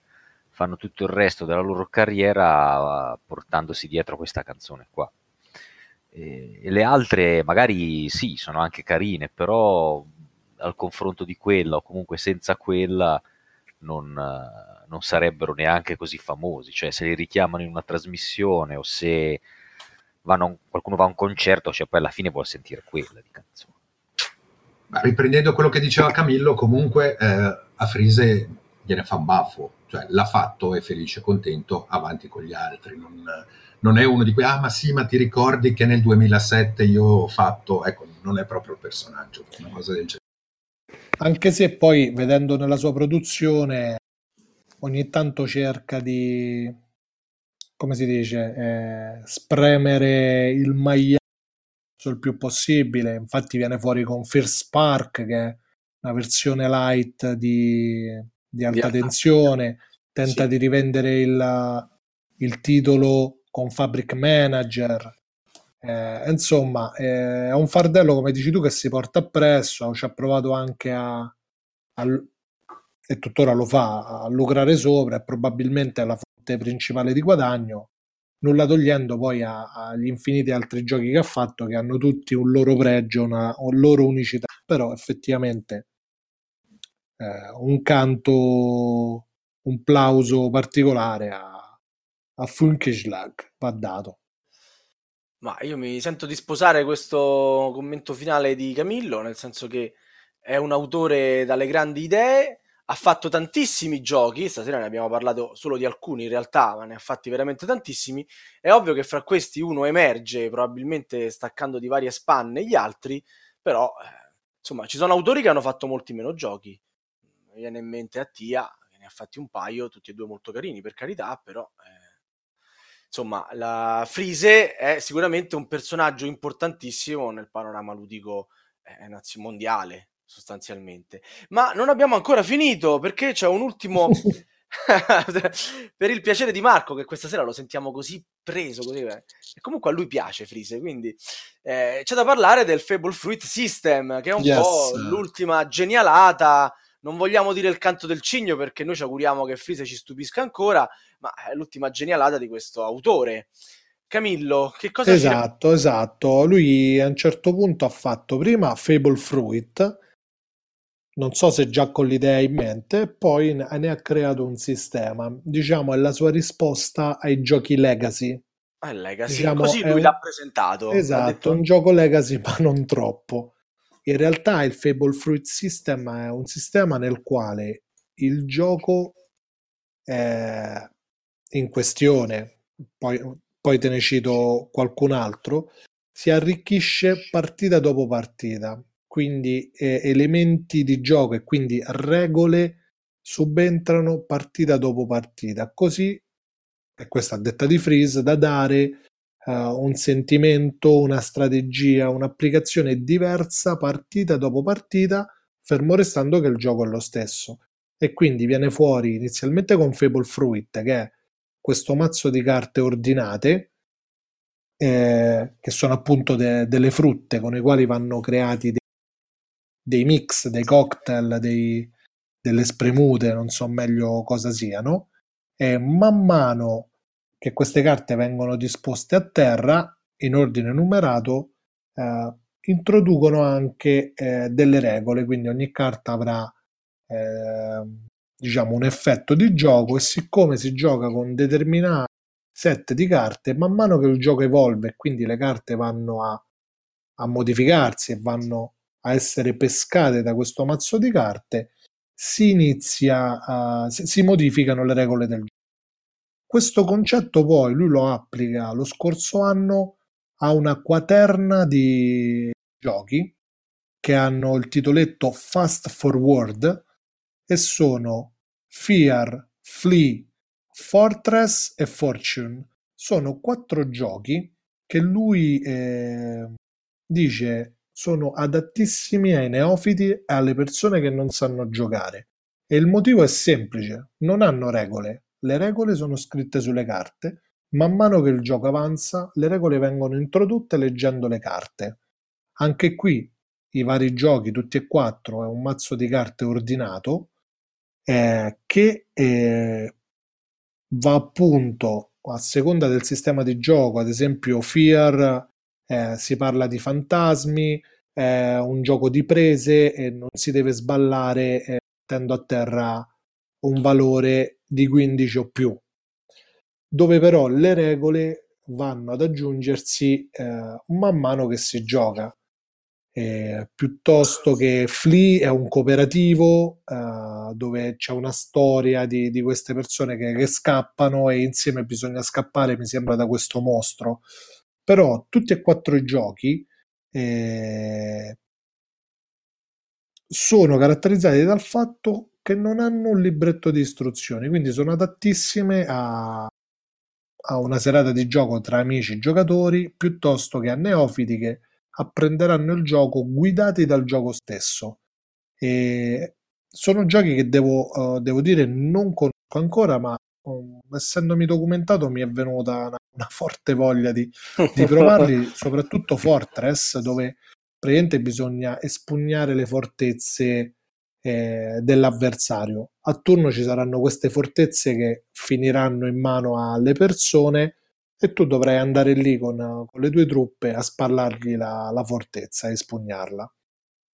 fanno tutto il resto della loro carriera uh, portandosi dietro questa canzone qua. E, e le altre magari sì, sono anche carine, però al confronto di quella o comunque senza quella non... Uh, non sarebbero neanche così famosi, cioè se li richiamano in una trasmissione o se vanno, qualcuno va a un concerto, cioè poi alla fine vuol sentire quella di canzone. Ma riprendendo quello che diceva Camillo, comunque eh, a Frise gliene fa un baffo, cioè l'ha fatto, è felice, contento, avanti con gli altri, non, non è uno di quei, ah ma sì, ma ti ricordi che nel 2007 io ho fatto, ecco, non è proprio il personaggio, una cosa del genere. Anche se poi, vedendo nella sua produzione, ogni tanto cerca di, come si dice, eh, spremere il maiale il più possibile. Infatti viene fuori con First Spark, che è una versione light di, di alta yeah. tensione, tenta sì. di rivendere il, il, titolo con Fabric Manager. Eh, insomma, eh, è un fardello, come dici tu, che si porta appresso. Ci ha provato anche a, a, e tuttora lo fa a lucrare sopra e probabilmente è la fonte principale di guadagno, nulla togliendo poi agli infiniti altri giochi che ha fatto che hanno tutti un loro pregio, una, un loro unicità, però effettivamente eh, un canto, un plauso particolare a, a Funkeschlag va dato. Ma io mi sento di sposare questo commento finale di Camillo, nel senso che è un autore dalle grandi idee, ha fatto tantissimi giochi, stasera ne abbiamo parlato solo di alcuni in realtà, ma ne ha fatti veramente tantissimi. È ovvio che fra questi uno emerge, probabilmente staccando di varie spanne gli altri, però eh, insomma ci sono autori che hanno fatto molti meno giochi. Mi viene in mente Attia, che ne ha fatti un paio, tutti e due molto carini per carità, però... Eh, insomma, la Frise è sicuramente un personaggio importantissimo nel panorama ludico eh, mondiale, sostanzialmente. Ma non abbiamo ancora finito perché c'è un ultimo... per il piacere di Marco, che questa sera lo sentiamo così preso, così, eh. e comunque a lui piace Frise, quindi eh, c'è da parlare del Fable Fruit System, che è un yes. po' l'ultima genialata. Non vogliamo dire il canto del cigno perché noi ci auguriamo che Frise ci stupisca ancora, ma è l'ultima genialata di questo autore. Camillo, che cosa Esatto, ci... esatto. Lui a un certo punto ha fatto prima Fable Fruit, non so se già con l'idea in mente, poi ne ha creato un sistema. Diciamo, è la sua risposta ai giochi legacy. Ah, legacy, diciamo, così lui un... l'ha presentato. Esatto, un gioco legacy, ma non troppo. In realtà il Fable Fruit System è un sistema nel quale il gioco in questione, poi, poi te ne cito qualcun altro, si arricchisce partita dopo partita, quindi eh, elementi di gioco e quindi regole subentrano partita dopo partita, così, e questa detta di Freeze, da dare uh, un sentimento, una strategia, un'applicazione diversa partita dopo partita, fermo restando che il gioco è lo stesso. E quindi viene fuori inizialmente con Fable Fruit, che è questo mazzo di carte ordinate, eh, che sono appunto de- delle frutte con le quali vanno creati dei, mix, dei cocktail, dei, delle spremute, non so meglio cosa siano, e man mano che queste carte vengono disposte a terra in ordine numerato, eh, introducono anche eh, delle regole, quindi ogni carta avrà eh, diciamo un effetto di gioco e siccome si gioca con determinati set di carte, man mano che il gioco evolve e quindi le carte vanno a, a modificarsi e vanno a essere pescate da questo mazzo di carte, si inizia a, si, modificano le regole del gioco. Questo concetto poi lui lo applica lo scorso anno a una quaterna di giochi che hanno il titoletto Fast Forward, e sono Fear, Flee, Fortress e Fortune. Sono quattro giochi che lui eh, dice sono adattissimi ai neofiti e alle persone che non sanno giocare. E il motivo è semplice, non hanno regole. Le regole sono scritte sulle carte, man mano che il gioco avanza, le regole vengono introdotte leggendo le carte. Anche qui i vari giochi, tutti e quattro, è un mazzo di carte ordinato eh, che eh, va appunto a seconda del sistema di gioco, ad esempio Fear eh, si parla di fantasmi, è un gioco di prese e non si deve sballare eh, mettendo a terra un valore di 15 o più, dove però le regole vanno ad aggiungersi eh, man mano che si gioca eh, piuttosto che Flea è un cooperativo eh, dove c'è una storia di, di queste persone che, che, scappano e insieme bisogna scappare, mi sembra, da questo mostro. Però tutti e quattro i giochi eh, sono caratterizzati dal fatto che non hanno un libretto di istruzioni, quindi sono adattissime a, a una serata di gioco tra amici giocatori piuttosto che a neofiti che apprenderanno il gioco guidati dal gioco stesso. E sono giochi che devo, uh, devo dire non conosco ancora, ma essendomi documentato mi è venuta una, una forte voglia di, di provarli, soprattutto Fortress, dove praticamente bisogna espugnare le fortezze eh, dell'avversario. A turno ci saranno queste fortezze che finiranno in mano alle persone e tu dovrai andare lì con, con le tue truppe a spallargli la, la fortezza e espugnarla.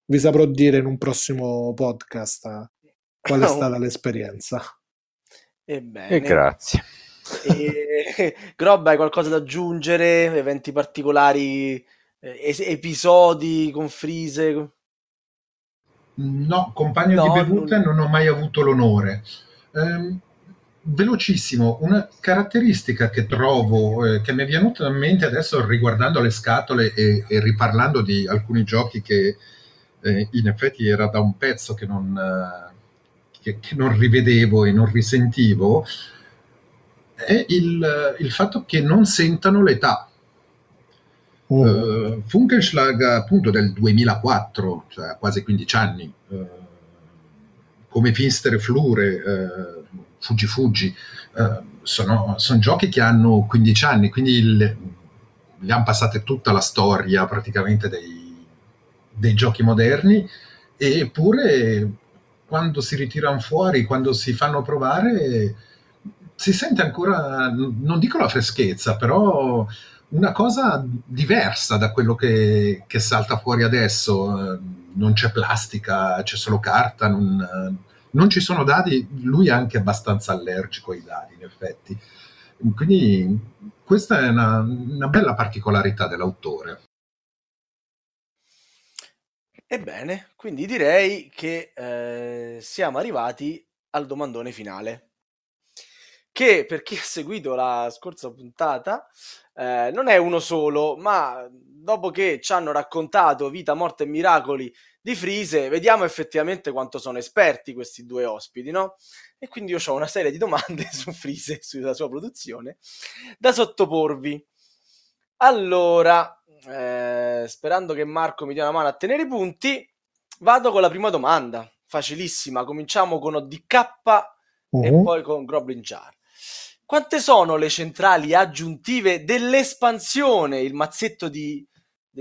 Vi saprò dire in un prossimo podcast qual è stata l'esperienza. Ebbene. E grazie. E, Grob, hai qualcosa da aggiungere? Eventi particolari, eh, episodi con Frise? No, compagno no, di bevute non... non ho mai avuto l'onore. Um, velocissimo, una caratteristica che trovo, eh, che mi è venuta in mente adesso riguardando le scatole e, e riparlando di alcuni giochi che eh, in effetti era da un pezzo che non, eh, che, che non rivedevo e non risentivo, è il, il fatto che non sentano l'età. Oh. Uh, Funkenschlag appunto del 2004, cioè quasi 15 anni, uh, come Finster Flure, uh, Fuggi Fuggi, sono, sono, giochi che hanno 15 anni, quindi li hanno passate tutta la storia praticamente dei, dei giochi moderni, eppure quando si ritirano fuori, quando si fanno provare, si sente ancora, non dico la freschezza, però una cosa diversa da quello che, che salta fuori adesso. Non c'è plastica, c'è solo carta, non, non ci sono dadi. Lui è anche abbastanza allergico ai dadi, in effetti. Quindi questa è una, una bella particolarità dell'autore. Ebbene, quindi direi che eh, siamo arrivati al domandone finale. Che per chi ha seguito la scorsa puntata eh, non è uno solo, ma dopo che ci hanno raccontato vita, morte e miracoli di Frise, vediamo effettivamente quanto sono esperti questi due ospiti, no? E quindi io ho una serie di domande su Frise, sulla sua produzione, da sottoporvi. Allora, eh, sperando che Marco mi dia una mano a tenere i punti, vado con la prima domanda, facilissima. Cominciamo con ODK uh-huh. e poi con Goblin Jar. Quante sono le centrali aggiuntive dell'espansione, il mazzetto di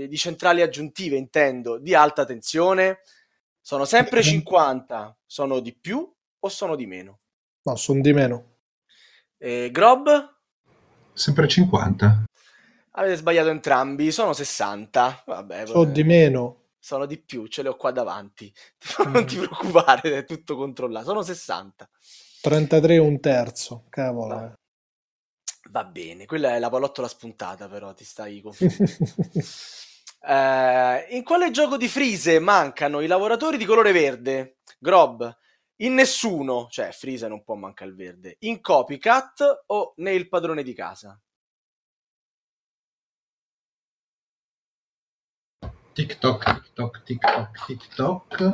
di centrali aggiuntive, intendo, di alta tensione, sono sempre 50, sono di più o sono di meno? No, sono di meno. E Grob? Sempre 50. Avete sbagliato entrambi, sono 60. Vabbè, sono di meno. Sono di più, ce le ho qua davanti. Non ti preoccupare, è tutto controllato. Sono 60. 33 un terzo, cavolo. Va, va bene, quella è la pallottola spuntata, però ti stai confondendo. Eh, in quale gioco di Freeze mancano i lavoratori di colore verde? Grob. In nessuno, cioè Freeze non può mancare il verde. In Copycat o nel padrone di casa? TikTok, TikTok, TikTok, TikTok.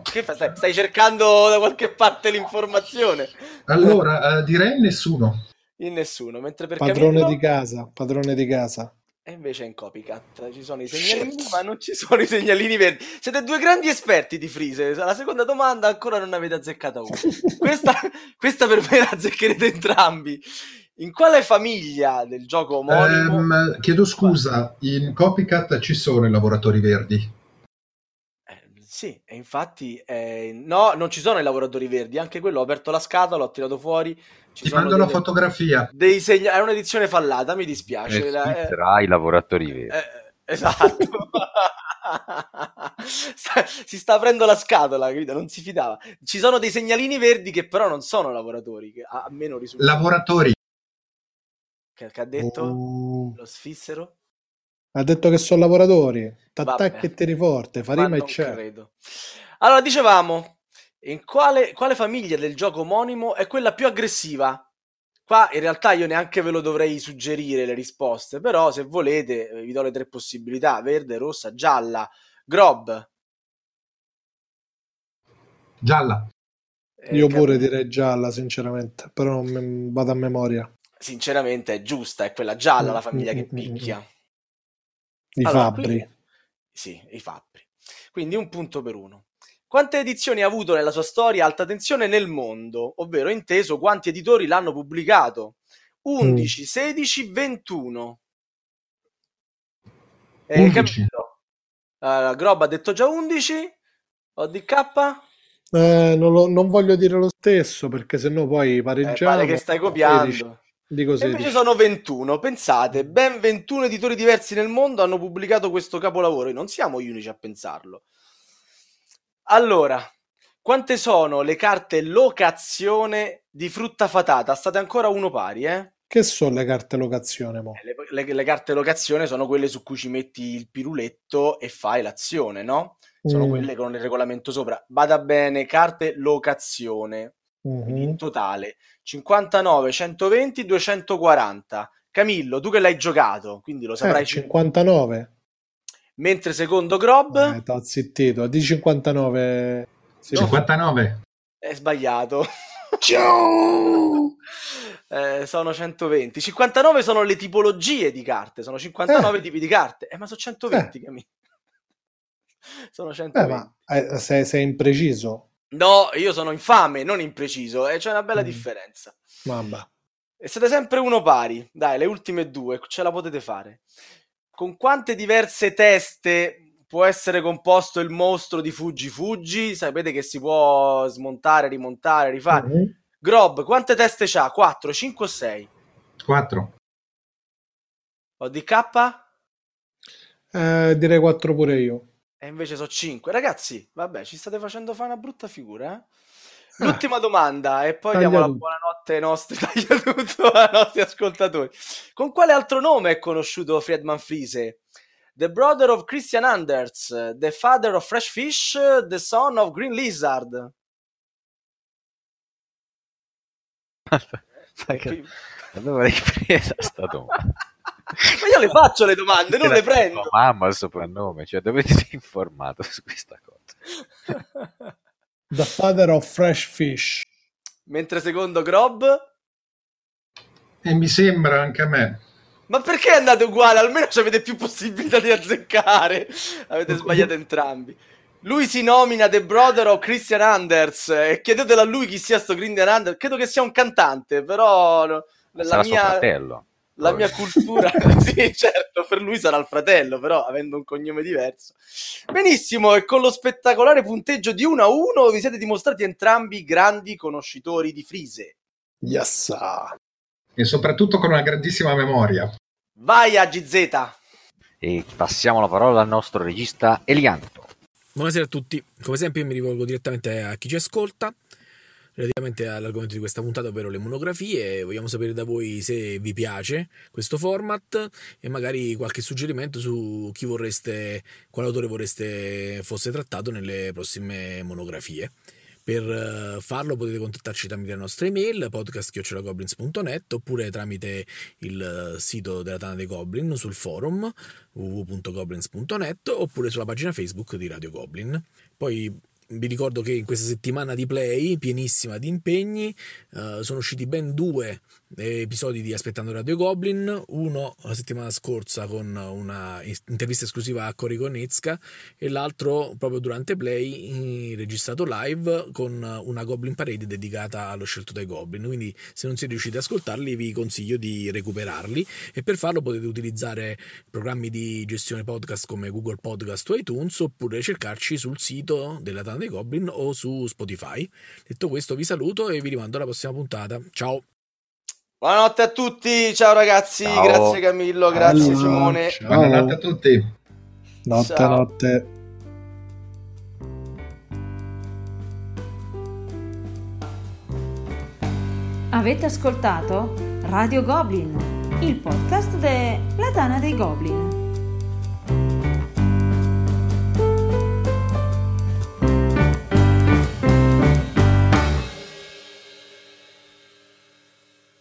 Che fa? Stai, stai cercando da qualche parte l'informazione? Allora, uh, direi nessuno. In nessuno, mentre per padrone Camillo... di casa, padrone di casa. E invece in copycat ci sono i segnalini, ma non ci sono i segnalini verdi. Siete due grandi esperti di Freeze. La seconda domanda ancora non avete azzeccata una. questa, questa per me la azzeccherete entrambi. In quale famiglia del gioco omonimo? Um, chiedo scusa, in copycat ci sono i lavoratori verdi? Sì, e infatti eh, no, non ci sono i lavoratori verdi, anche quello ho aperto la scatola, ho tirato fuori. Ci Ti mando delle, la fotografia. Dei segna- è un'edizione fallata, mi dispiace. Eh, eh, i lavoratori verdi. Eh, esatto. si sta aprendo la scatola, capito? Non si fidava. Ci sono dei segnalini verdi che però non sono lavoratori, che a meno risultato. Lavoratori. Che, che ha detto? Uh. Lo sfissero? Ha detto che sono lavoratori. T'attacchi e tiri forte, Farima e c'è. credo. Allora, dicevamo, in quale, quale famiglia del gioco omonimo è quella più aggressiva? Qua in realtà io neanche ve lo dovrei suggerire le risposte, però se volete eh, vi do le tre possibilità, verde, rossa, gialla. Grob. Gialla. Eh, io pure cap- direi gialla, sinceramente, però non vado a memoria. Sinceramente è giusta, è quella gialla, mm, la famiglia mm, che mm, mm, picchia. I allora, fabbri. Quindi, sì, i fabbri. Quindi un punto per uno. Quante edizioni ha avuto nella sua storia Alta Tensione nel mondo? Ovvero, inteso, quanti editori l'hanno pubblicato? 11, mm. 16, 21. Eh, 11. Uh, Grob ha detto già 11. ODK? Eh, non, lo, non, voglio dire lo stesso perché sennò poi pareggiamo. Eh, pare che stai copiando. 16. Dico e invece sono 21. Pensate, ben 21 editori diversi nel mondo hanno pubblicato questo capolavoro e non siamo gli unici a pensarlo. Allora, quante sono le carte locazione di frutta fatata? State ancora uno pari, eh? Che sono le carte locazione? Mo? Le, le, le, carte locazione sono quelle su cui ci metti il piruletto e fai l'azione, no? Sono mm. quelle con il regolamento sopra. Vada bene, carte locazione. Mm-hmm. in totale 59, 120, 240. Camillo, tu che l'hai giocato, quindi lo saprai. Eh, 59. Mentre secondo Grob... Eh, t'ho zittito, di 59... Sì, 59. È sbagliato. Ciao! eh, sono 120. 59 sono le tipologie di carte, sono 59 eh. tipi di carte. Eh, ma sono 120, eh. Camillo. sono 120. Eh, ma eh, sei, sei impreciso. No, io sono infame, non impreciso, e c'è una bella mm. differenza. Mamma. E siete sempre uno pari. Dai, le ultime due, ce la potete fare. Con quante diverse teste può essere composto il mostro di Fuggi Fuggi? Sapete che si può smontare, rimontare, rifare. Mm-hmm. Grob, quante teste c'ha? 4, 5 o 6? 4. ODK? Eh, direi 4 pure io. E invece so 5. Ragazzi, vabbè, ci state facendo fare una brutta figura, eh? Ah. L'ultima domanda e poi Taglia diamo la buonanotte ai nostri, ai nostri ascoltatori. Con quale altro nome è conosciuto Friedman Friese? The brother of Christian Anders, the father of Fresh Fish, the son of Green Lizard. Sai che avevo ripresa sta domanda. Ma io le faccio le domande, non le prendo. Mamma il soprannome, cioè dovete essere informato su questa cosa. The father of fresh fish. Mentre secondo Grob... E mi sembra anche a me. Ma perché andate uguale? Almeno ci avete più possibilità di azzeccare. Avete sbagliato entrambi. Lui si nomina The Brother of Christian Anders e chiedetelo a lui chi sia sto Christian Anders. Credo che sia un cantante, però no, la Sarà suo mia, fratello. La mia cultura... sì, certo, per lui sarà il fratello, però avendo un cognome diverso. Benissimo, e con lo spettacolare punteggio di 1 a 1 vi siete dimostrati entrambi grandi conoscitori di Frise. Yes. E soprattutto con una grandissima memoria. Vai a GZ! E passiamo la parola al nostro regista Elianto. Buonasera a tutti, come sempre io mi rivolgo direttamente a chi ci ascolta relativamente all'argomento di questa puntata, ovvero le monografie. Vogliamo sapere da voi se vi piace questo format e magari qualche suggerimento su chi vorreste, quale autore vorreste fosse trattato nelle prossime monografie. Per eh, farlo potete contattarci tramite la nostra email podcast.goblins.net oppure tramite il eh, sito della Tana dei Goblin sul forum www.goblins.net oppure sulla pagina Facebook di Radio Goblin. Poi vi ricordo che in questa settimana di play, pienissima di impegni, eh, sono usciti ben due episodi di Aspettando Radio Goblin, uno la settimana scorsa con una intervista esclusiva a Cory Konitska e l'altro proprio durante play registrato live con una Goblin Parade dedicata allo scelto dai Goblin, quindi se non siete riusciti ad ascoltarli vi consiglio di recuperarli e per farlo potete utilizzare programmi di gestione podcast come Google Podcast o iTunes oppure cercarci sul sito della Tana dei Goblin o su Spotify. Detto questo vi saluto e vi rimando alla prossima puntata. Ciao! Buonanotte a tutti, ciao ragazzi, Ciao. grazie Camillo, grazie Ciao. Simone. Ciao. Buonanotte a tutti. Notte, Ciao. notte. Avete ascoltato Radio Goblin, il podcast della Tana dei Goblin.